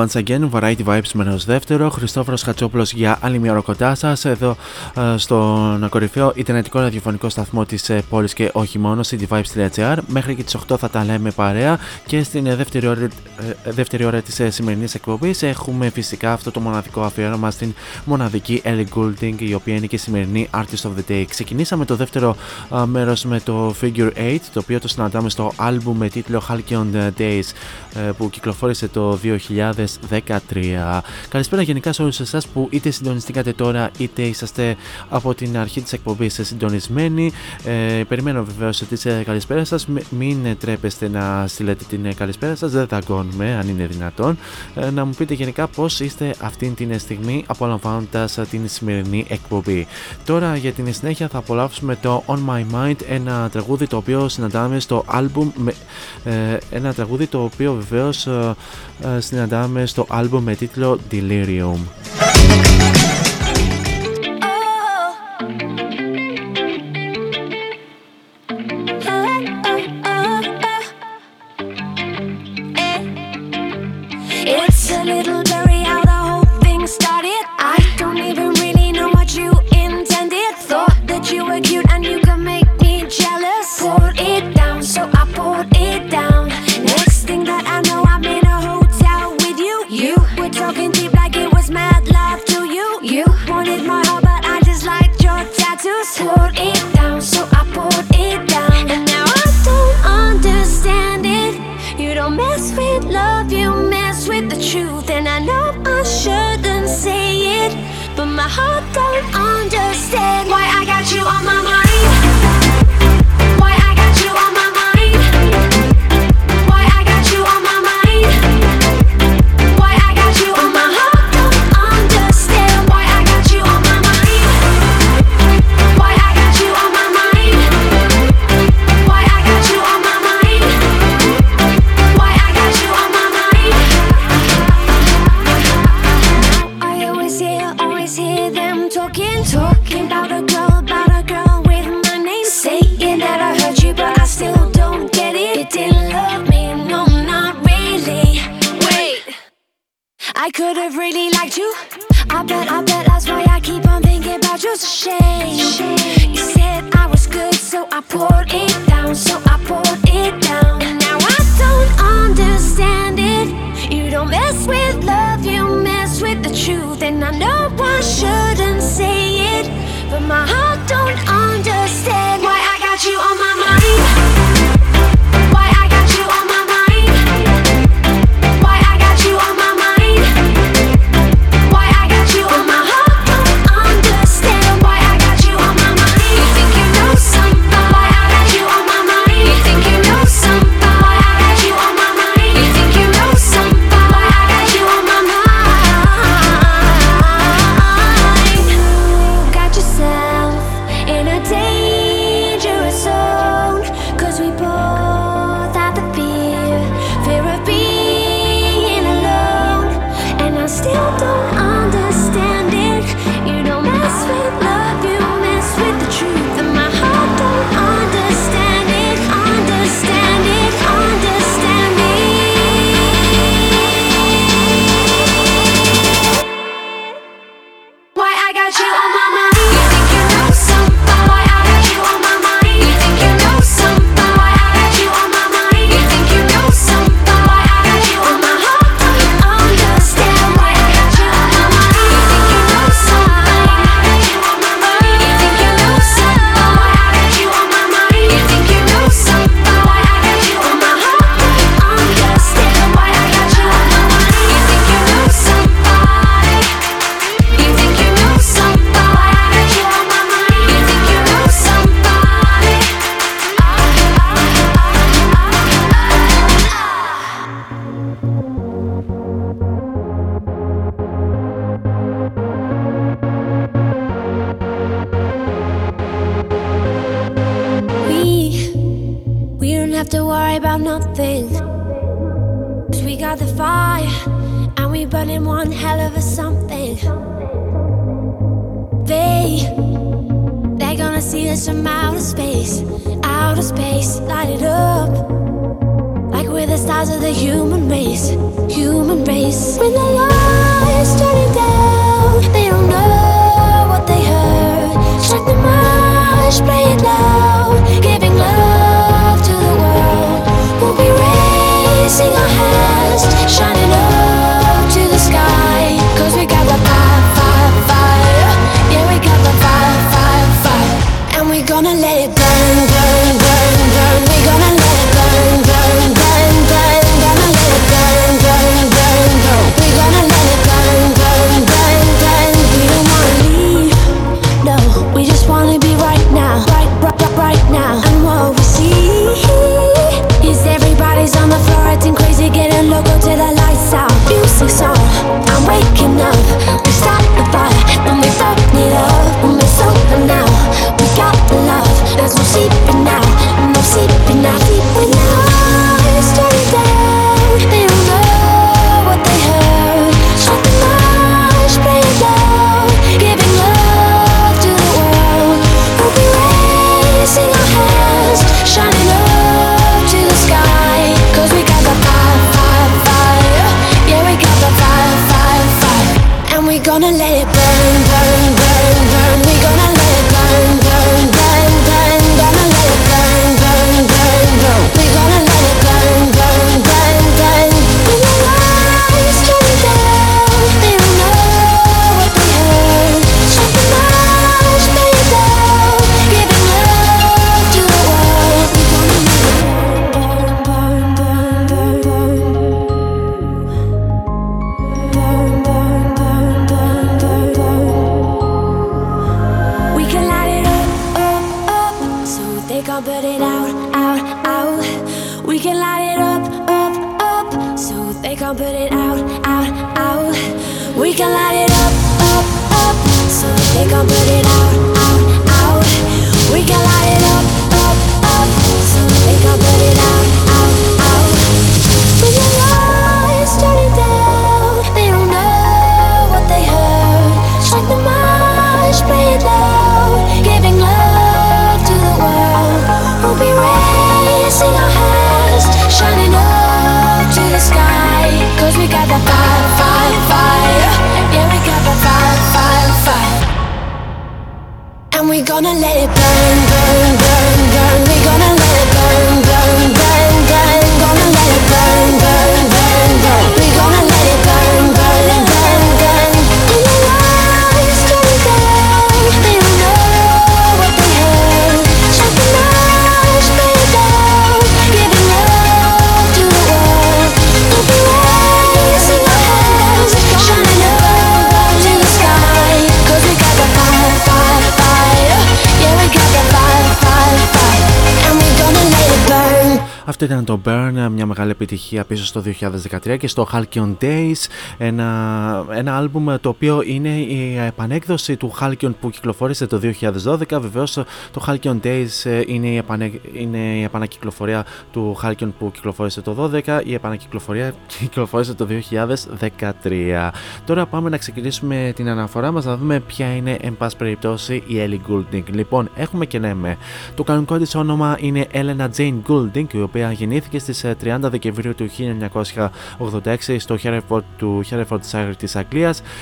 Once again, Variety Vibes μέρο δεύτερο. Χριστόφορος Χατσόπουλο για άλλη μια ώρα κοντά σας. Εδώ ε, στον κορυφαίο Ιντερνετικό ραδιοφωνικό σταθμό της ε, πόλης και όχι μόνο, cityvibes.gr. Μέχρι και τις 8 θα τα λέμε παρέα και στην ε, δεύτερη ώρα, δεύτερη ώρα της σημερινής εκπομπής έχουμε φυσικά αυτό το μοναδικό αφιέρωμα στην μοναδική Ellie Goulding, η οποία είναι και σημερινή Artist of the Day. Ξεκινήσαμε το δεύτερο μέρος με το Figure 8, το οποίο το συναντάμε στο album με τίτλο Halcyon Days που κυκλοφόρησε το 2013. Καλησπέρα γενικά σε όλους εσάς που είτε συντονιστήκατε τώρα είτε είσαστε από την αρχή της εκπομπής συντονισμένοι. Ε, περιμένω βεβαίως τις ε, καλησπέρα σας. Μην τρέπεστε να στείλετε την ε, καλησπέρα σας, δεν δαγκώνουμε αν είναι δυνατόν. Ε, να μου πείτε γενικά πώς είστε αυτή την στιγμή απολαμβάνοντας την σημερινή εκπομπή. Τώρα για την συνέχεια θα απολαύσουμε το On My Mind, ένα τραγούδι το οποίο συναντάμε στο album. Με, ε, ένα τραγούδι το οποίο βεβαίως ε, συναντάμε στο άλμπο με τίτλο Delirium. put it down, so I put it down. And now I don't understand it. You don't mess with love, you mess with the truth. And I know I shouldn't say it, but my heart don't understand why I got you on my mind. should've really liked you. I bet, I bet that's why I keep on thinking about you. It's a shame. You said I was good, so I poured it down, so I poured it down. And now I don't understand it. You don't mess with love, you mess with the truth. And I know I shouldn't say it, but my heart don't. Αυτό ήταν το Burn, μια μεγάλη επιτυχία πίσω στο 2013 και στο Halcyon Days, ένα, ένα άλμπουμ το οποίο είναι η επανέκδοση του Halcyon που κυκλοφόρησε το 2012. Βεβαίως το Halcyon Days ε, είναι η, επανε, είναι η επανακυκλοφορία του Halcyon που κυκλοφόρησε το 2012, η επανακυκλοφορία κυκλοφόρησε το 2013. Τώρα πάμε να ξεκινήσουμε την αναφορά μας να δούμε ποια είναι εν πάση περιπτώσει η Ellie Goulding. Λοιπόν, έχουμε και ναι λέμε. Το κανονικό της όνομα είναι Elena Jane Goulding, η οποία γεννήθηκε στις ε, 30 Δεκεμβρίου του 1986 στο Hereford του Herefordshire της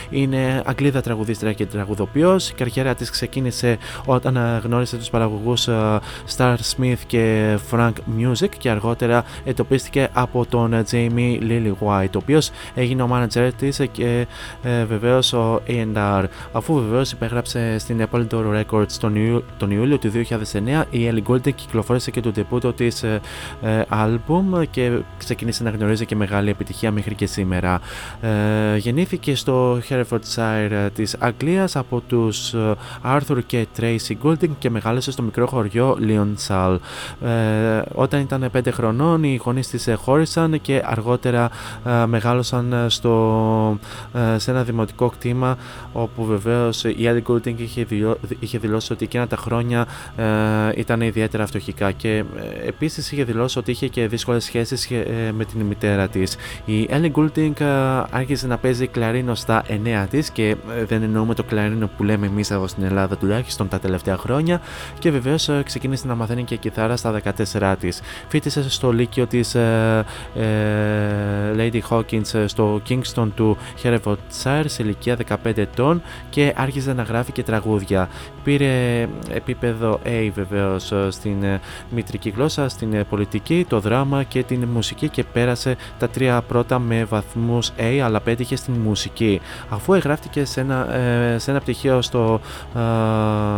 Είναι Αγγλίδα τραγουδίστρια και τραγουδοποιός. Η καριέρα της ξεκίνησε όταν ε, γνώρισε τους παραγωγούς ε, Star Smith και Frank Music και αργότερα εντοπίστηκε από τον Jamie Lillywhite, ο οποίος έγινε ο μάνατζερ της και ε, ο A&R. Αφού βεβαίως υπέγραψε στην Polydor Records τον, Ιου, τον Ιούλιο του 2009, η Ellie Goulding κυκλοφόρησε και το τεπούτο της. ε, άλμπουμ και ξεκίνησε να γνωρίζει και μεγάλη επιτυχία μέχρι και σήμερα. Ε, γεννήθηκε στο Herefordshire της Αγγλίας από τους ε, Arthur και Tracy Golding και μεγάλωσε στο μικρό χωριό Leonsall. Ε, όταν ήταν 5 χρονών οι γονείς της χώρισαν και αργότερα μεγάλωσαν στο, σε ένα δημοτικό κτήμα όπου βεβαίως η Ellie Goulding είχε, είχε δηλώσει ότι εκείνα τα χρόνια ήταν ιδιαίτερα φτωχικά και επίσης είχε δηλώσει ότι και δύσκολες σχέσεις ε, με την μητέρα της. Η Ellie Goulding ε, άρχισε να παίζει κλαρίνο στα 9 της και δεν εννοούμε το κλαρίνο που λέμε εμείς εδώ στην Ελλάδα τουλάχιστον τα τελευταία χρόνια και βεβαίως ξεκίνησε να μαθαίνει και κιθάρα στα 14 της. Φίτησε στο Λύκειο της Lady Hawkins στο Kingston του Herefordshire σε ηλικία 15 ετών και άρχισε να γράφει και τραγούδια. Πήρε επίπεδο A βεβαίως στην μητρική γλώσσα, στην πολιτική, το δράμα και την μουσική και πέρασε τα τρία πρώτα με βαθμούς A αλλά πέτυχε στην μουσική. Αφού εγγράφτηκε σε ένα, ε, σε ένα πτυχίο στο ε,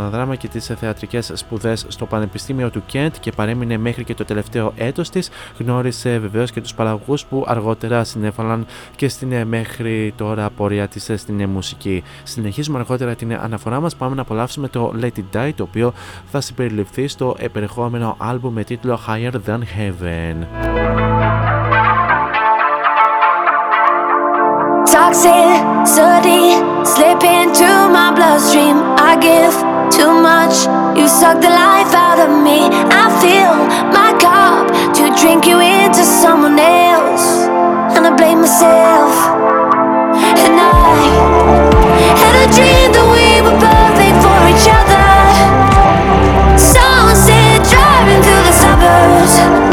δράμα και τις θεατρικές σπουδές στο Πανεπιστήμιο του Κέντ και παρέμεινε μέχρι και το τελευταίο έτος της, γνώρισε βεβαίως και τους παραγωγούς που αργότερα συνέφαλαν και στην ε, μέχρι τώρα πορεία της στην μουσική. Συνεχίζουμε αργότερα την αναφορά μας, πάμε να απολαύσουμε το Let It Die το οποίο θα συμπεριληφθεί στο επερχόμενο άλμπου με τίτλο Higher Than Heaven. Toxicity slip into my bloodstream. I give too much. You suck the life out of me. I fill my cup to drink you into someone else. And I blame myself. And I had a dream that we words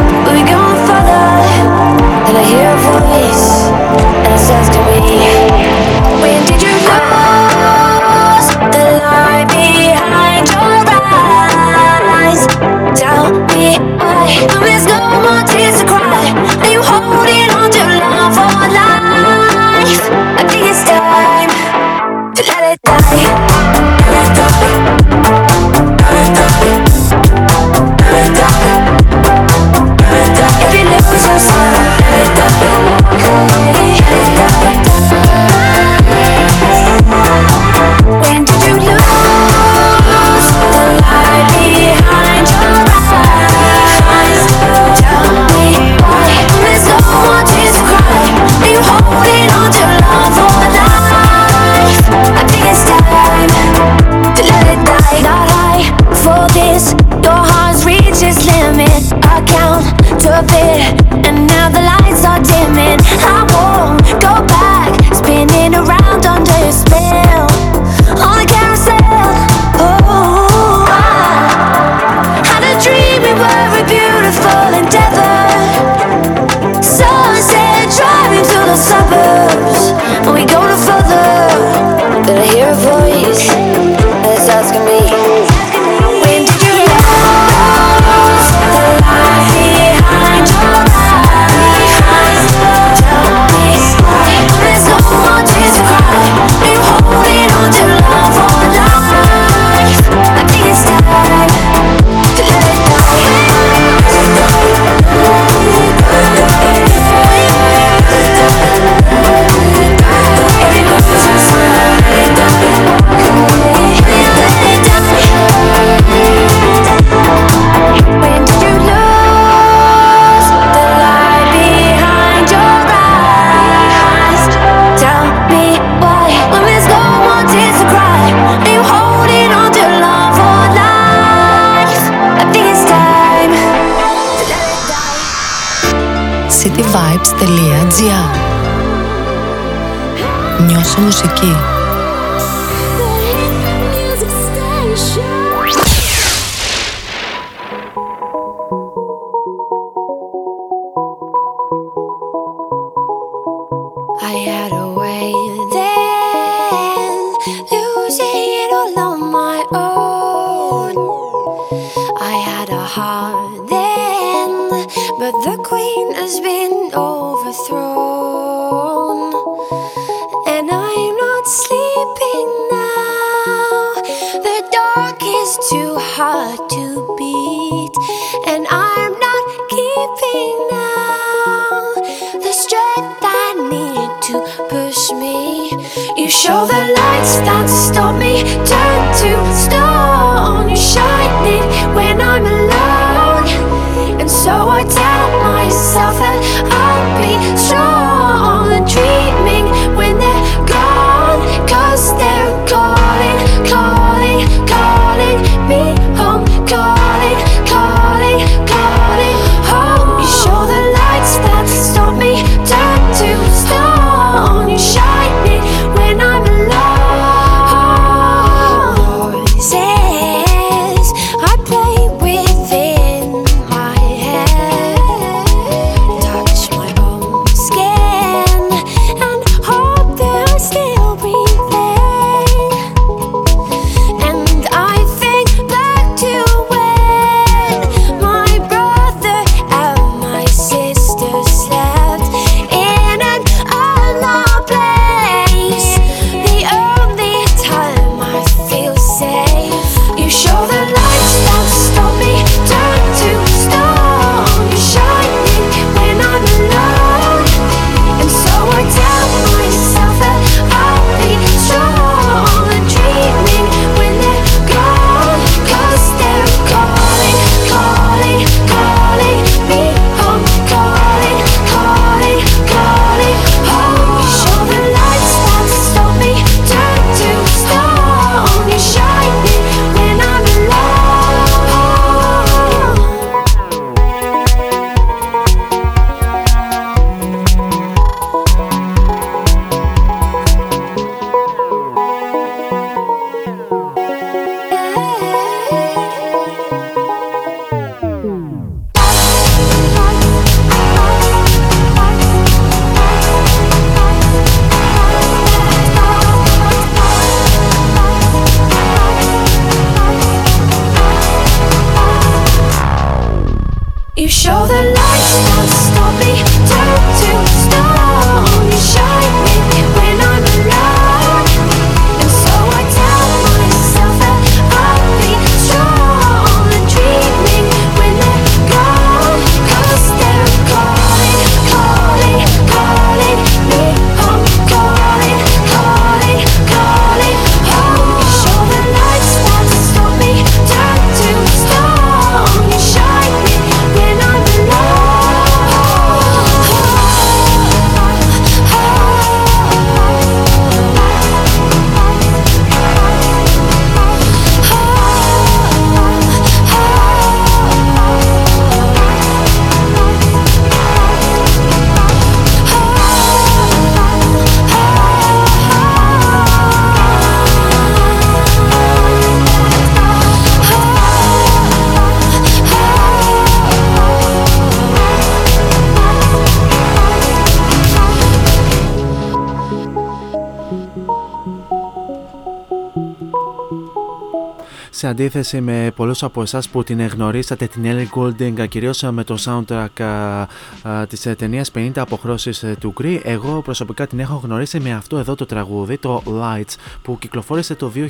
αντίθεση με πολλούς από εσάς που την γνωρίσατε την Ellie Goulding κυρίως με το soundtrack α, α, της ε, ταινίας 50 αποχρώσεις ε, του Κρee εγώ προσωπικά την έχω γνωρίσει με αυτό εδώ το τραγούδι το Lights που κυκλοφόρησε το 2011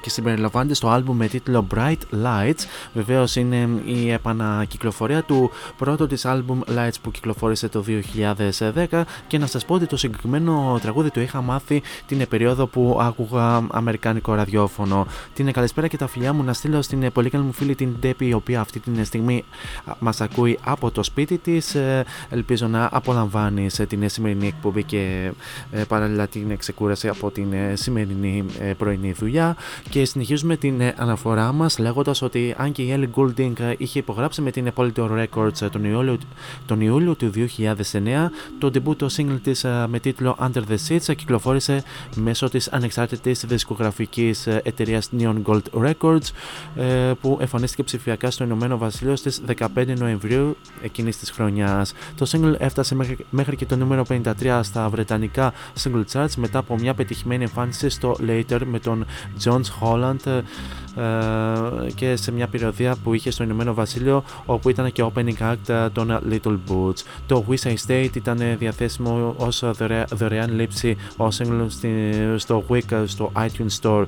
και συμπεριλαμβάνεται στο άλμπουμ με τίτλο Bright Lights. Βεβαίως είναι η επανακυκλοφορία του πρώτου της άλμπουμ Lights που κυκλοφόρησε το 2010 και να σας πω ότι το συγκεκριμένο τραγούδι το είχα μάθει την περίοδο που άκουγα αμερικάνικο ραδιόφωνο. Την καλησπέρα και τα φιλιά μου να στείλω στην ε, πολύ καλή μου φίλη την Ντέπη, η οποία αυτή τη στιγμή μας ακούει από το σπίτι της. Ε, ελπίζω να απολαμβάνεις ε, την σημερινή εκπομπή και παράλληλα την ξεκούραση από την σημερινή πρωινή δουλειά. Και συνεχίζουμε την αναφορά μας λέγοντας ότι αν και η Ellie Goulding είχε υπογράψει με την Polydor Records τον Ιούλιο, τον Ιούλιο του 2009, το debut το single της με τίτλο Under the Seats κυκλοφόρησε μέσω της ανεξάρτητης δισκογραφικής εταιρείας Neon Gold Records ε, που εμφανίστηκε ψηφιακά στο Ηνωμένο Βασίλειο στις 15 Νοεμβρίου εκείνης της χρονιάς. Το single έφτασε μέχρι, και το νούμερο 53 στα βρετανικά single charts μετά από μια πετυχημένη εμφάνιση στο Later με τον Jones Holland ε, και σε μια περιοδία που είχε στο Ηνωμένο Βασίλειο όπου ήταν και opening act των Little Boots. Το Wish I Stayed ήταν διαθέσιμο ως δωρεάν λήψη ως single στο Wick στο iTunes Store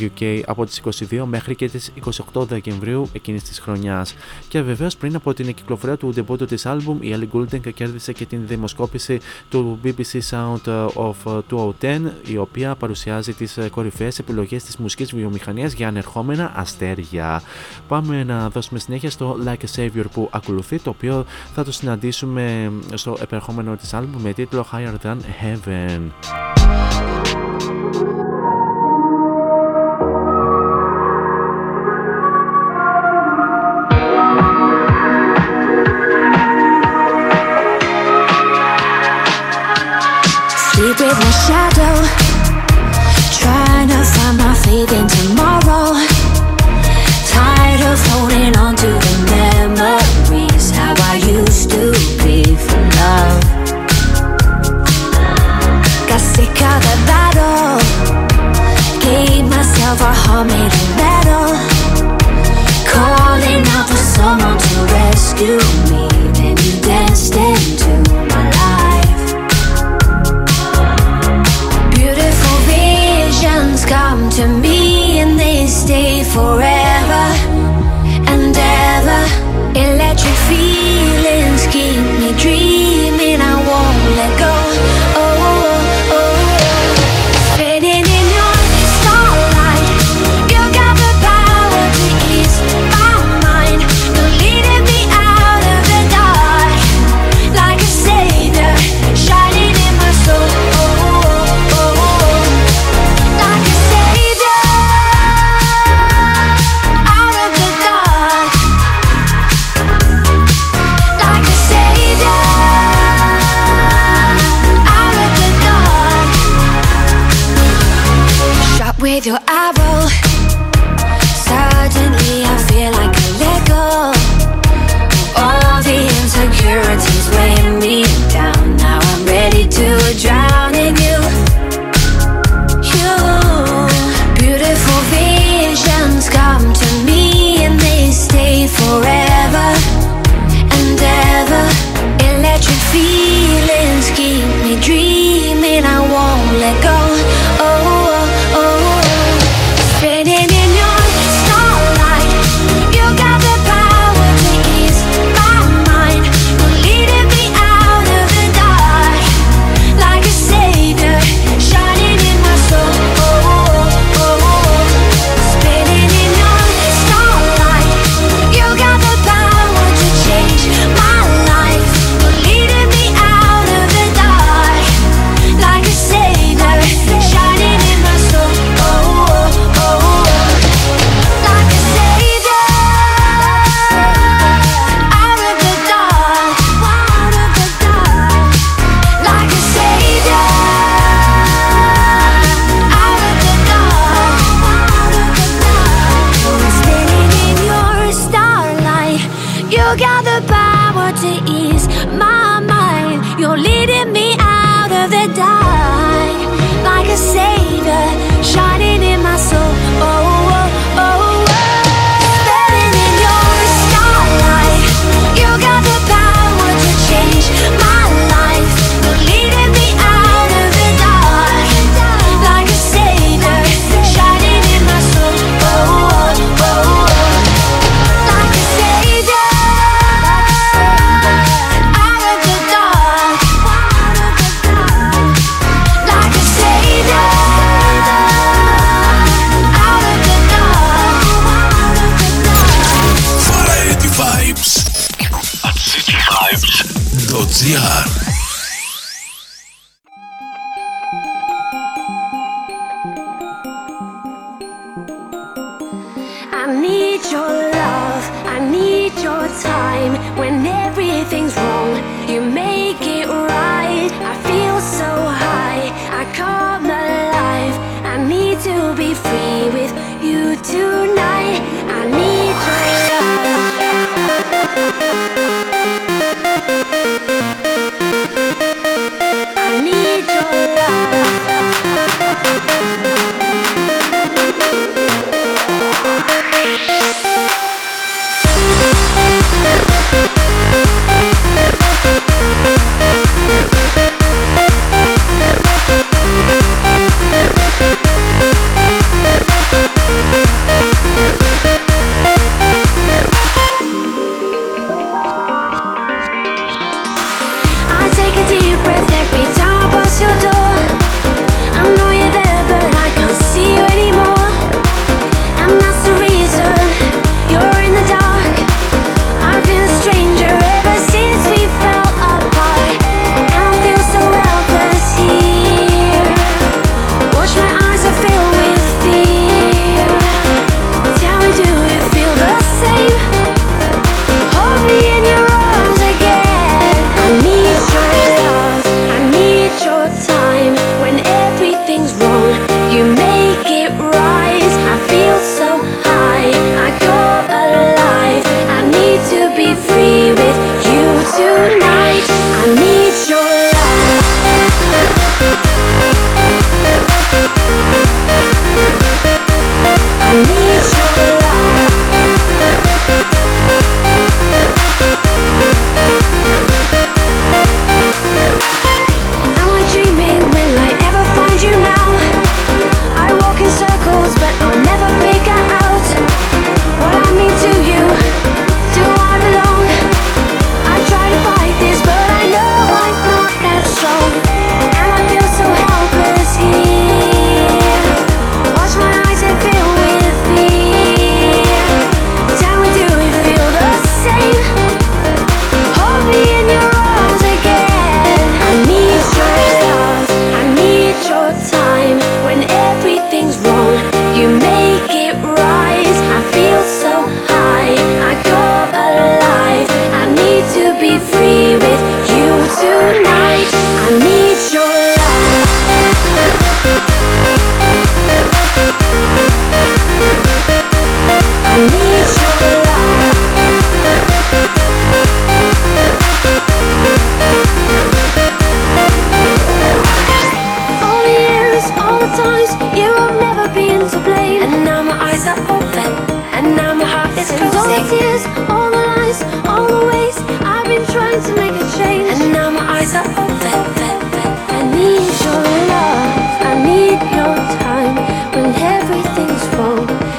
UK από τις 22 μέχρι και τις 28 Δεκεμβρίου εκείνης της χρονιάς. Και βεβαίως πριν από την κυκλοφορία του ντεμπότου της άλμπουμ η Ellie Goulding κέρδισε και την δημοσκόπηση του BBC Sound of 2010 η οποία παρουσιάζει τις κορυφαίες επιλογές της μουσικής βιομηχανίας για ανερχόμενα αστέρια. Πάμε να δώσουμε συνέχεια στο Like a Savior που ακολουθεί το οποίο θα το συναντήσουμε στο επερχόμενο της άλμπουμ με τίτλο Higher Than Heaven. Sleep with my shadow. Trying to find my faith in tomorrow. Myself a heart made of metal. Calling out for someone to rescue me. Then you danced into my life. Beautiful visions come to me and they stay forever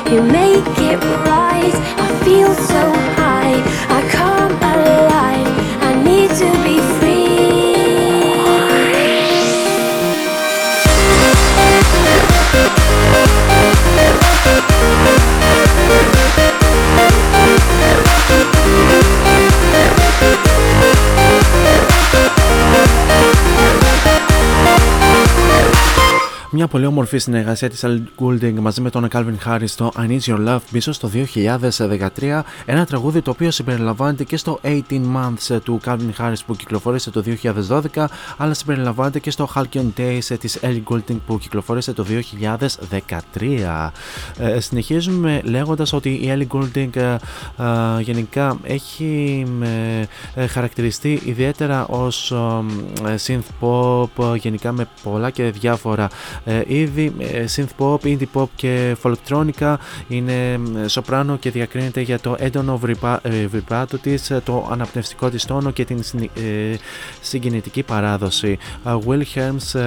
You make it πολύ όμορφη συνεργασία της Ellie Goulding μαζί με τον Calvin Harris στο I Need Your Love πίσω στο 2013. Ένα τραγούδι το οποίο συμπεριλαμβάνεται και στο 18 Months του Calvin Harris που κυκλοφόρησε το 2012, αλλά συμπεριλαμβάνεται και στο Halcyon Days της Ellie Goulding που κυκλοφόρησε το 2013. Ε, συνεχίζουμε λέγοντας ότι η Ellie Goulding ε, ε, γενικά έχει χαρακτηριστεί ιδιαίτερα ως synth pop, γενικά με πολλά και διάφορα Ήδη ε, synth pop, indie pop και folktronica είναι σοπράνο και διακρίνεται για το έντονο ε, βιμπάτο της, ε, το αναπνευστικό της τόνο και την συγκινητική παράδοση. Will Helms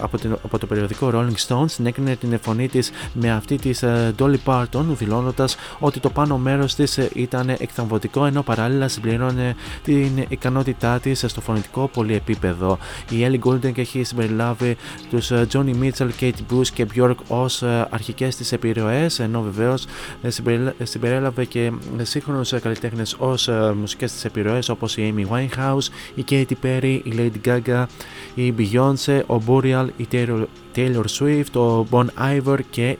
από, την, το περιοδικό Rolling Stones, συνέκρινε την φωνή της με αυτή της Dolly Parton δηλώνοντας ότι το πάνω μέρος της ήταν εκθαμβωτικό ενώ παράλληλα συμπληρώνε την ικανότητά της στο φωνητικό πολυεπίπεδο. Η Ellie Goulding έχει συμπεριλάβει τους ε, Johnny Mitchell, Kate Bush και Bjork ως ε, αρχικές της επιρροές ενώ βεβαίως, ε, συμπεριέλαβε και σύγχρονους καλλιτέχνες ως μουσικές της επιρροές όπως η Amy Winehouse, η Katy Perry, η Lady Gaga, η Beyoncé, ο Boreal, η Taylor Taylor Swift, ο Bon Iver και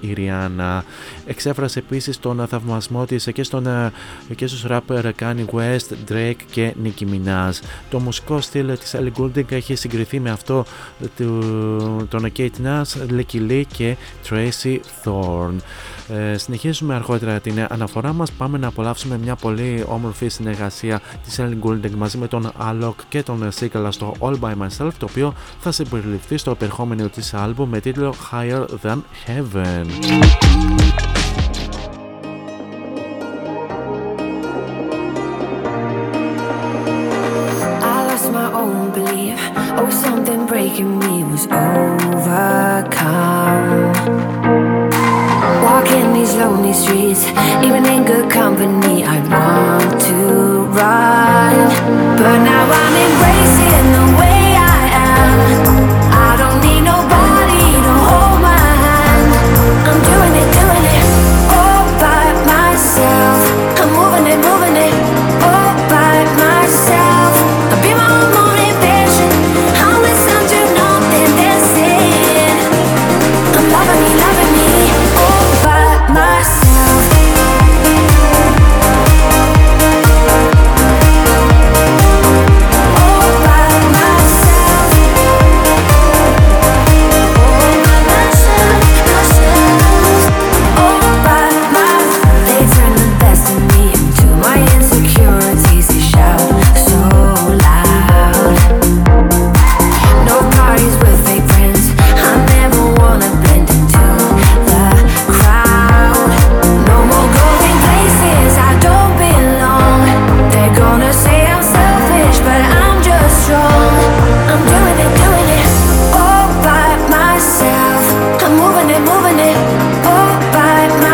η Rihanna. Εξέφρασε επίσης τον ε, θαυμασμό της ε, και, στον, ε, και στους rapper Kanye West, Drake και Nicki Minaj. Το μουσικό στυλ της Ellie Goulding έχει συγκριθεί με αυτό των Kate Nash, Lucky Lee και Tracy Thorn. Συνεχίζουμε αργότερα την αναφορά μας, πάμε να απολαύσουμε μια πολύ όμορφη συνεργασία της Ellie Goulding μαζί με τον Alok και τον Σίκαλα στο All By Myself το οποίο θα συμπεριληφθεί στο επερχόμενο της άλμπου με τίτλο Higher Than Heaven. moving it all by myself.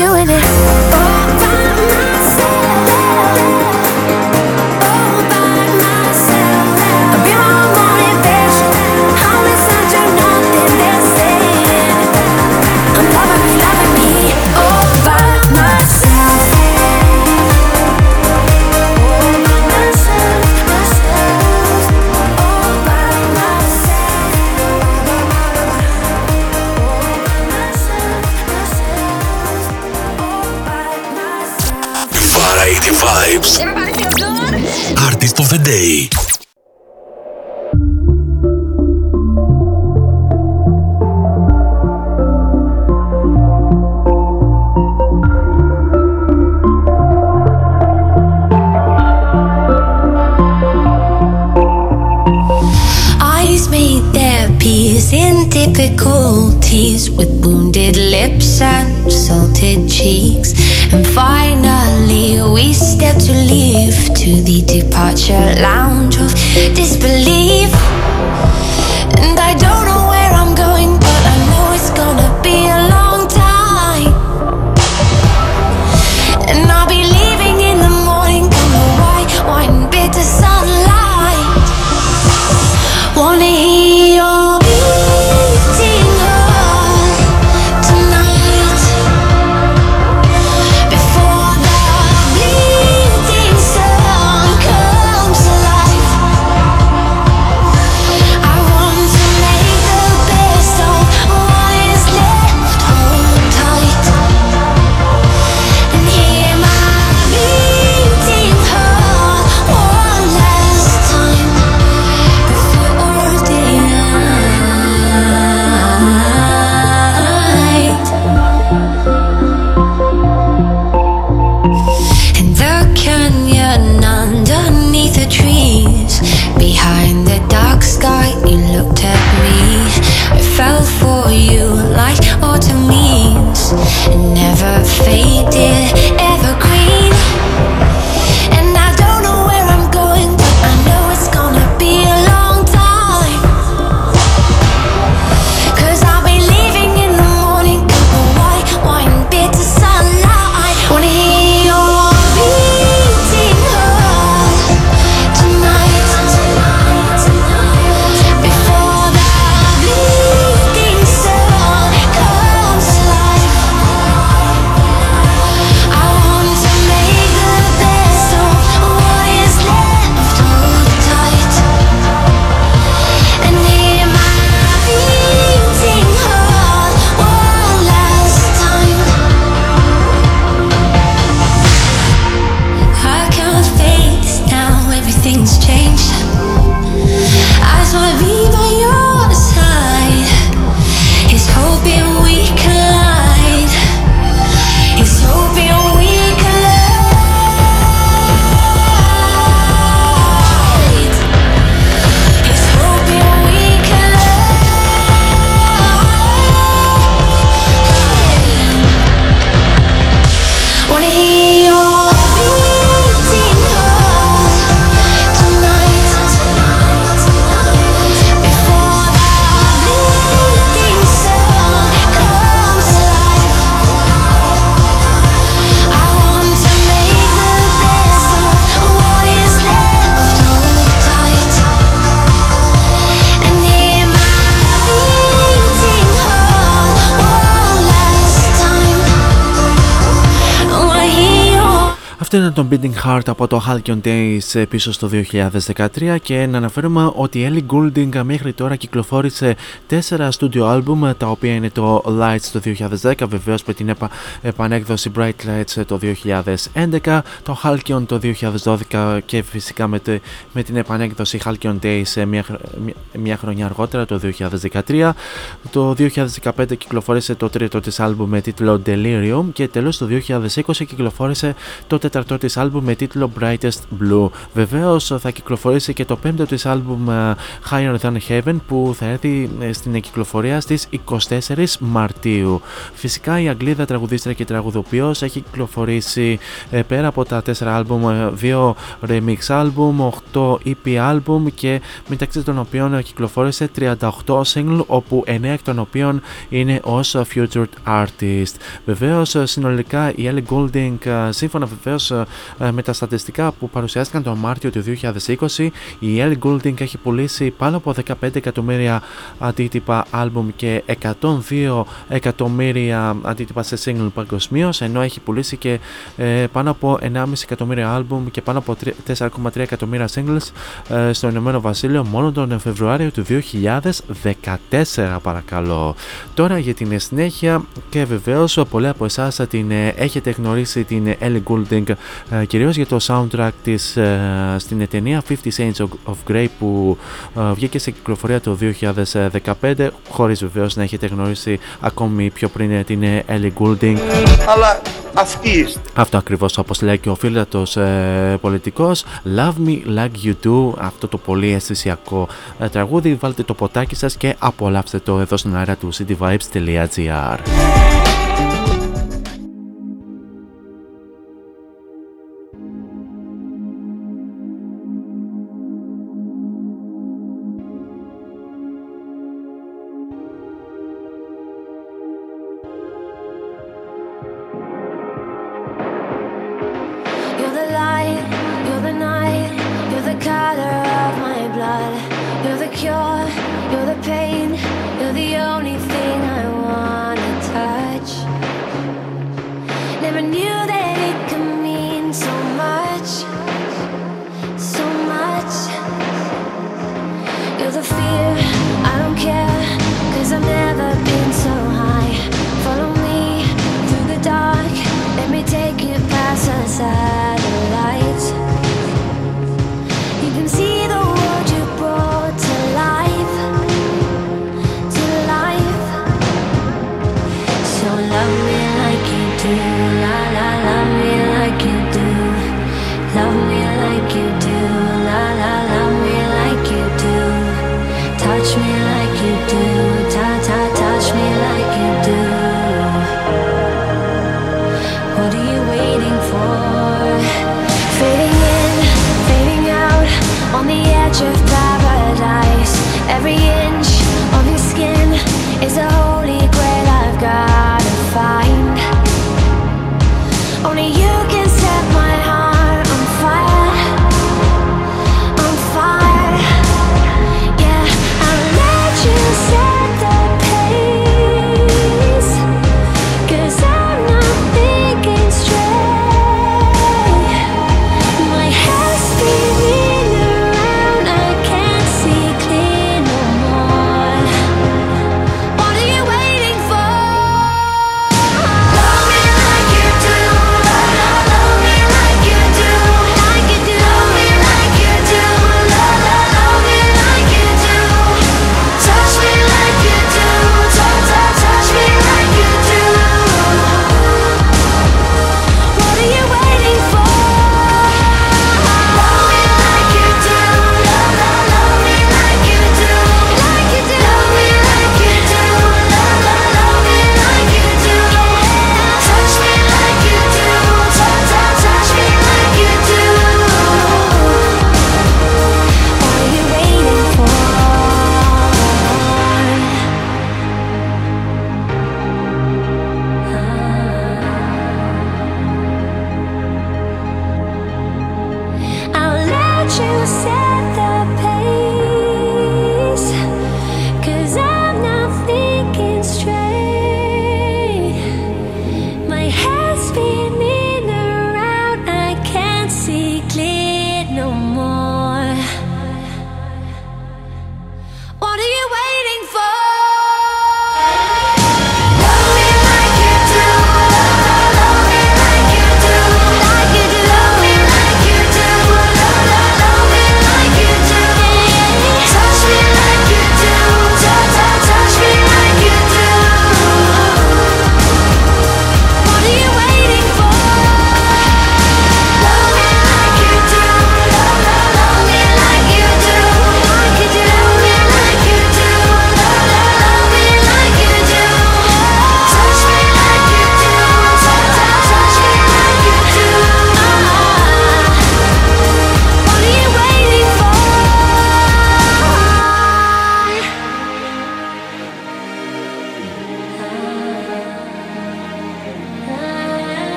doing it. Αυτό είναι το Beating Heart από το Halcyon Days πίσω στο 2013 και να αναφέρουμε ότι η Ellie Goulding μέχρι τώρα κυκλοφόρησε τέσσερα studio album τα οποία είναι το Lights το 2010 βεβαίως με την επα... επανέκδοση Bright Lights το 2011 το Halcyon το 2012 και φυσικά με, τε... με την επανέκδοση Halcyon Days μια... μια χρονιά αργότερα το 2013 το 2015 κυκλοφόρησε το τρίτο της album με τίτλο Delirium και τέλος το 2020 κυκλοφόρησε το τέταρτο της άλμπουμ με τίτλο Brightest Blue. Βεβαίως θα κυκλοφορήσει και το πέμπτο της άλμπουμ ε, Higher Than Heaven που θα έρθει ε, στην κυκλοφορία στις 24 Μαρτίου. Φυσικά η Αγγλίδα τραγουδίστρια και τραγουδοποιός έχει κυκλοφορήσει ε, πέρα από τα τέσσερα άλμπουμ δύο remix άλμπουμ, 8 EP άλμπουμ και μεταξύ των οποίων κυκλοφόρησε 38 single όπου 9 εκ των οποίων είναι ως featured artist. Βεβαίως συνολικά η Ellie Goulding σύμφωνα βεβαίως ε, ε, με τα στατιστικά που παρουσιάστηκαν τον Μάρτιο του 2020, η Ellie Goulding έχει πουλήσει πάνω από 15 εκατομμύρια αντίτυπα άλμπουμ και 102 εκατομμύρια αντίτυπα σε single παγκοσμίω, ενώ έχει πουλήσει και ε, πάνω από 1,5 εκατομμύρια άλμπουμ και πάνω από 4,3 εκατομμύρια singles στο Ηνωμένο Βασίλειο μόνο τον Φεβρουάριο του 2014 παρακαλώ. Τώρα για την συνέχεια και βεβαίως πολλοί από εσάς την έχετε γνωρίσει την Ellie Goulding ε, κυρίως για το soundtrack της ε, στην ταινία 50 Saints of Grey που ε, βγήκε σε κυκλοφορία το 2015 χωρίς βεβαίως να έχετε γνωρίσει ακόμη πιο πριν την Ellie Goulding. Αλλά αυτή είστε. Αυτό ακριβώς όπως λέει και ο φίλατος ε, πολιτικός. Love Me Like You Do αυτό το πολύ αισθησιακό ε, τραγούδι. Βάλτε το ποτάκι σας και απολαύστε το εδώ στην αέρα του cityvibes.gr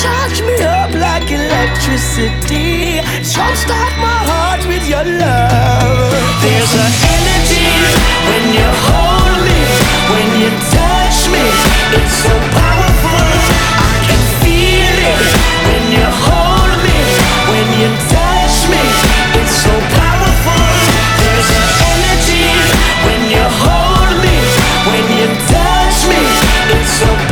charge me up like electricity. Jumpstart my heart with your love. There's an energy when you hold me, when you touch me. It's so powerful. I can feel it when you hold me, when you touch me. It's so powerful. There's an energy when you hold me, when you touch me. It's so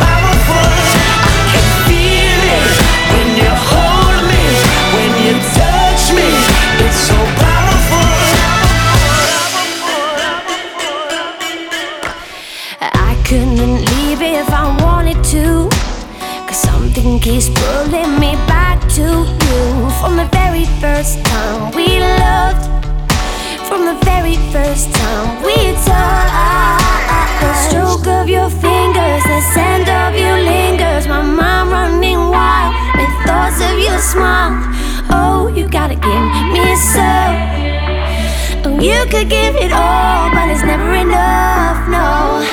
could give it all, but it's never enough, no.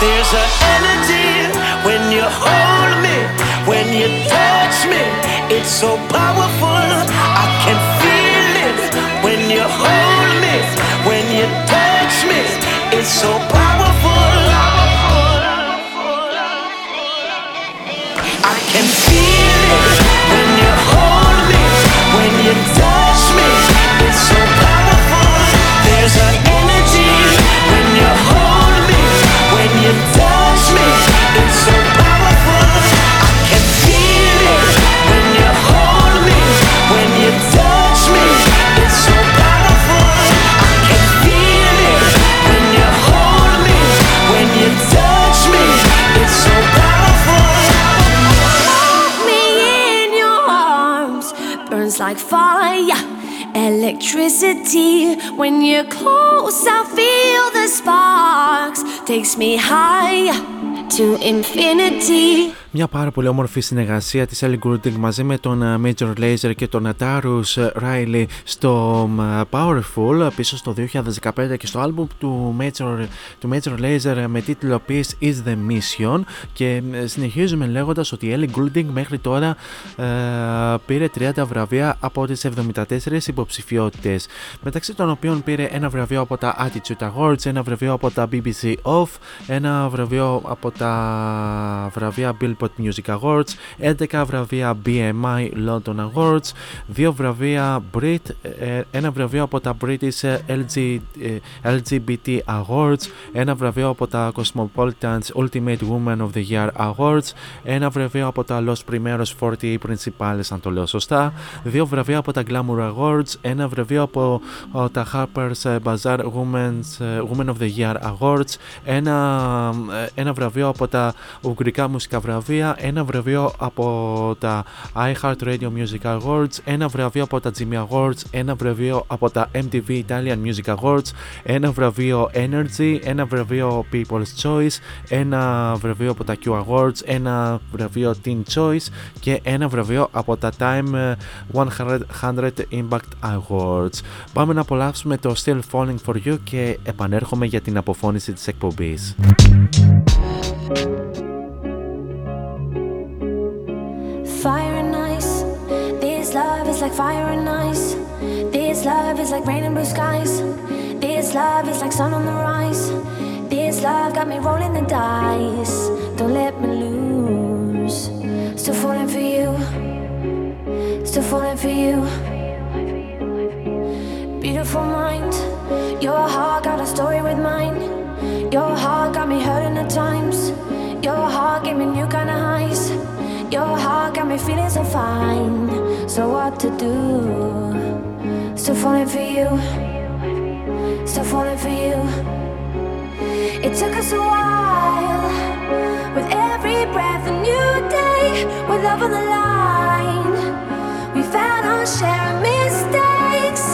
There's an energy when you hold me, when you touch me. It's so powerful. so proud. Electricity. When you're close, I feel the sparks. Takes me higher to infinity. Μια πάρα πολύ όμορφη συνεργασία της Ellie Goulding μαζί με τον ε, Major Lazer και τον Atarus Riley στο ε, Powerful πίσω στο 2015 και στο άλμπουμ του Major, του Major Lazer με τίτλο Peace is the Mission. Και ε, συνεχίζουμε λέγοντας ότι η Ellie Goulding μέχρι τώρα ε, πήρε 30 βραβεία από τις 74 υποψηφιότητες μεταξύ των οποίων πήρε ένα βραβείο από τα Attitude Awards, ένα βραβείο από τα BBC Off, ένα βραβείο από τα βραβεία Billboard Music Awards, 11 βραβεία BMI London Awards, δύο βραβεία Brit, ε, ένα βραβείο από τα British LG, ε, LGBT Awards, ένα βραβείο από τα Cosmopolitan's Ultimate Woman of the Year Awards, ένα βραβείο από τα Los Primeros 40 Principales, αν το λέω σωστά, δύο βραβεία από τα Glamour Awards, ένα βραβείο από ε, τα Harper's Bazaar Women's, ε, Women of the Year Awards, ένα, ε, ένα βραβείο από τα Ουγγρικά Μουσικά Βραβεία, ένα βραβείο από τα iHeart Radio Music Awards, ένα βραβείο από τα Jimmy Awards, ένα βραβείο από τα MTV Italian Music Awards, ένα βραβείο Energy, ένα βραβείο People's Choice, ένα βραβείο από τα Q Awards, ένα βραβείο Teen Choice και ένα βραβείο από τα Time 100 Impact Awards. Πάμε να απολαύσουμε το Still Falling For You και επανέρχομαι για την αποφώνηση της εκπομπής. Fire and ice, this love is like fire and ice. This love is like rain and blue skies. This love is like sun on the rise. This love got me rolling the dice. Don't let me lose. Still falling for you. Still falling for you. Beautiful mind. Your heart got a story with mine. Your heart got me hurting at times. Your heart gave me new kind of highs. Your heart got me feeling so fine. So what to do? Still falling for you. Still falling for you. It took us a while. With every breath, a new day. With love on the line. We found our share of mistakes.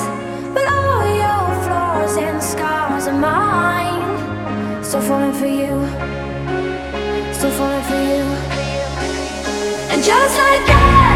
But all your flaws and scars are mine. Still falling for you. Still falling for you. And just like that,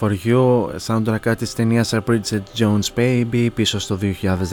for, for You, soundtrack της ταινίας Bridget Jones Baby πίσω στο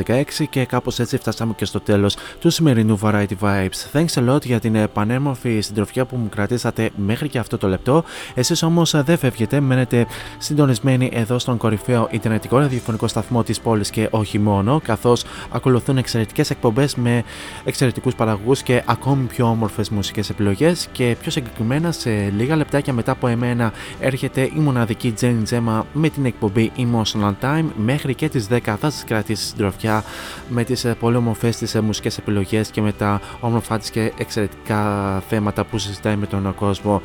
2016 και κάπως έτσι φτάσαμε και στο τέλος του σημερινού Variety Vibes. Thanks a lot για την πανέμορφη συντροφιά που μου κρατήσατε μέχρι και αυτό το λεπτό. Εσείς όμως δεν φεύγετε, μένετε συντονισμένοι εδώ στον κορυφαίο Ιντερνετικό ραδιοφωνικό σταθμό της πόλης και όχι μόνο, καθώς ακολουθούν εξαιρετικές εκπομπές με εξαιρετικούς παραγωγούς και ακόμη πιο όμορφες μουσικές επιλογές και πιο συγκεκριμένα σε λίγα λεπτάκια μετά από εμένα έρχεται η μοναδική Jenny Gemma με την εκπομπή Emotional Time. Μέχρι και τις 10 θα σας κρατήσει συντροφιά με τις ε, πολύ όμορφες τις ε, μουσικές επιλογές και με τα όμορφα της και εξαιρετικά θέματα που συζητάει με τον κόσμο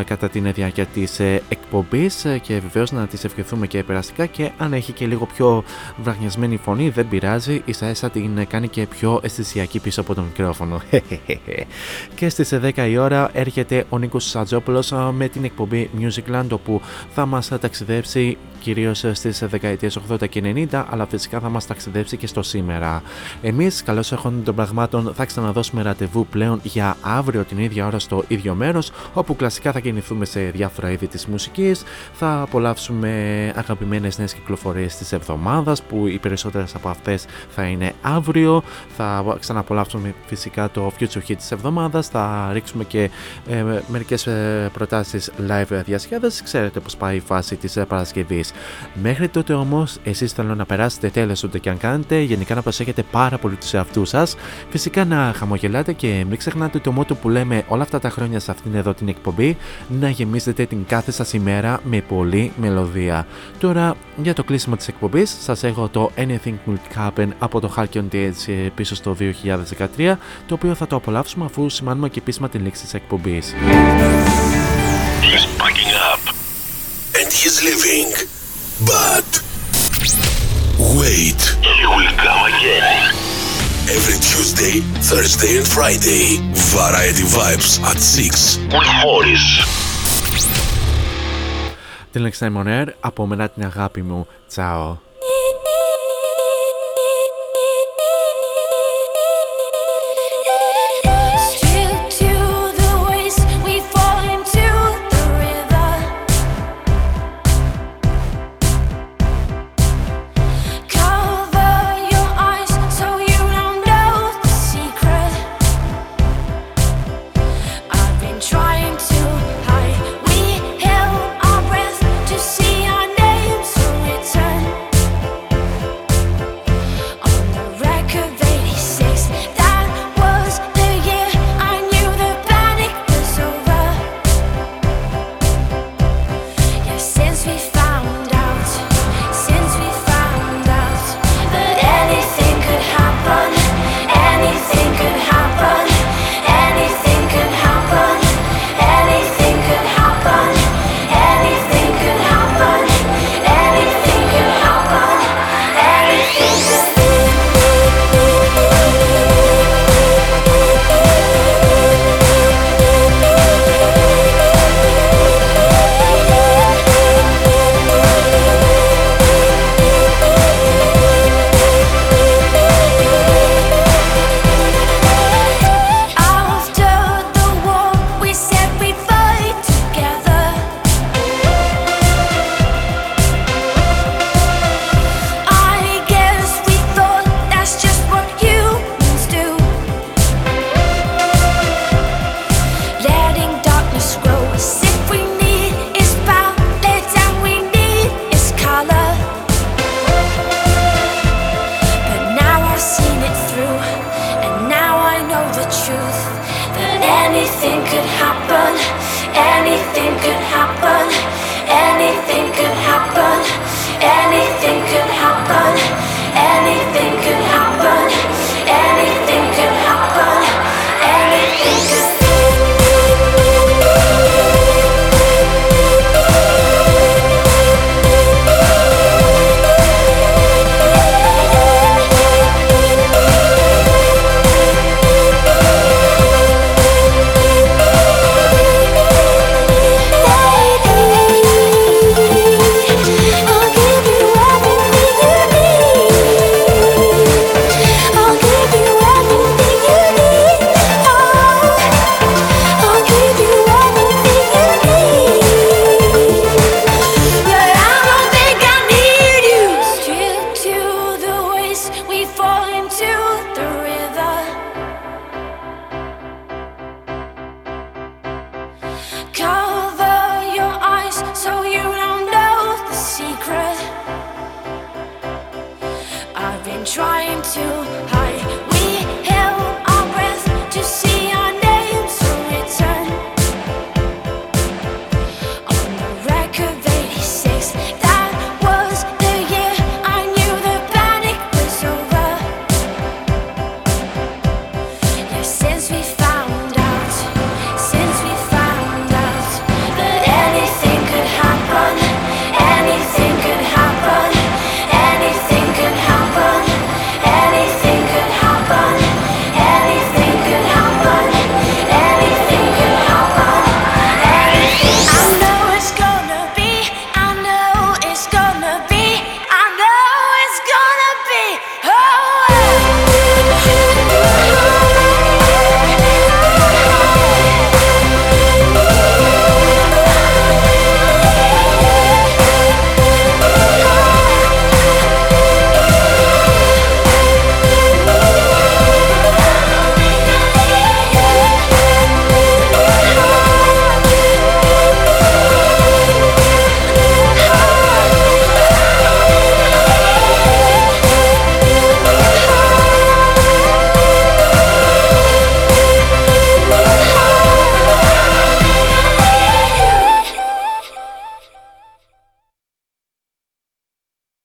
ε, κατά την διάρκεια της ε, εκπομπής. Ε, και βεβαίως να τις ευχηθούμε και περαστικά και αν έχει και λίγο πιο βραχνιασμένη φωνή δεν πειράζει. Ίσα ίσα την ε, κάνει και πιο αισθησιακή πίσω από το μικρόφωνο. Και στις ε, 10 η ώρα έρχεται ο Νίκος Σατζόπουλος ε, με την εκπομπή Musicland όπου θα μας ταξιδέψει of Vapesy, κυρίως στις δεκαετίες 80 και 90, αλλά φυσικά θα μας ταξιδέψει και στο σήμερα. Εμείς, καλώς έχουν των πραγμάτων, θα ξαναδώσουμε ραντεβού πλέον για αύριο την ίδια ώρα στο ίδιο μέρος, όπου κλασικά θα κινηθούμε σε διάφορα είδη της μουσικής. Θα απολαύσουμε αγαπημένες νέες κυκλοφορίες της εβδομάδας, που οι περισσότερες από αυτές θα είναι αύριο. Θα ξαναπολαύσουμε φυσικά το Future Hit της εβδομάδας. Θα ρίξουμε και ε, μερικές ε, προτάσεις live διασκέδασης. Ξέρετε πώς πάει η φάση της ε, Παρασκευής. Μέχρι τότε όμως, εσείς θέλω να περάσετε τέλος ούτε και αν κάνετε. Γενικά να προσέχετε πάρα πολύ τους εαυτούς σας. Φυσικά να χαμογελάτε και μην ξεχνάτε το μότο που λέμε όλα αυτά τα χρόνια σε αυτήν εδώ την εκπομπή. Να γεμίσετε την κάθε σας ημέρα με πολλή μελωδία. Τώρα για το κλείσιμο της εκπομπής σας έχω το Anything Will Happen από το Hark on the Edge ε, πίσω στο 2013, το οποίο θα το απολαύσουμε αφού σημάνουμε και επίσημα την λήξη της εκπομπής. He's packing up and he's leaving. But wait, he will come again. Every Tuesday, Thursday, and Friday, Variety Vibes at 6 with Morris. Την λέξη On Air, από μένα την αγάπη μου. Τσάω.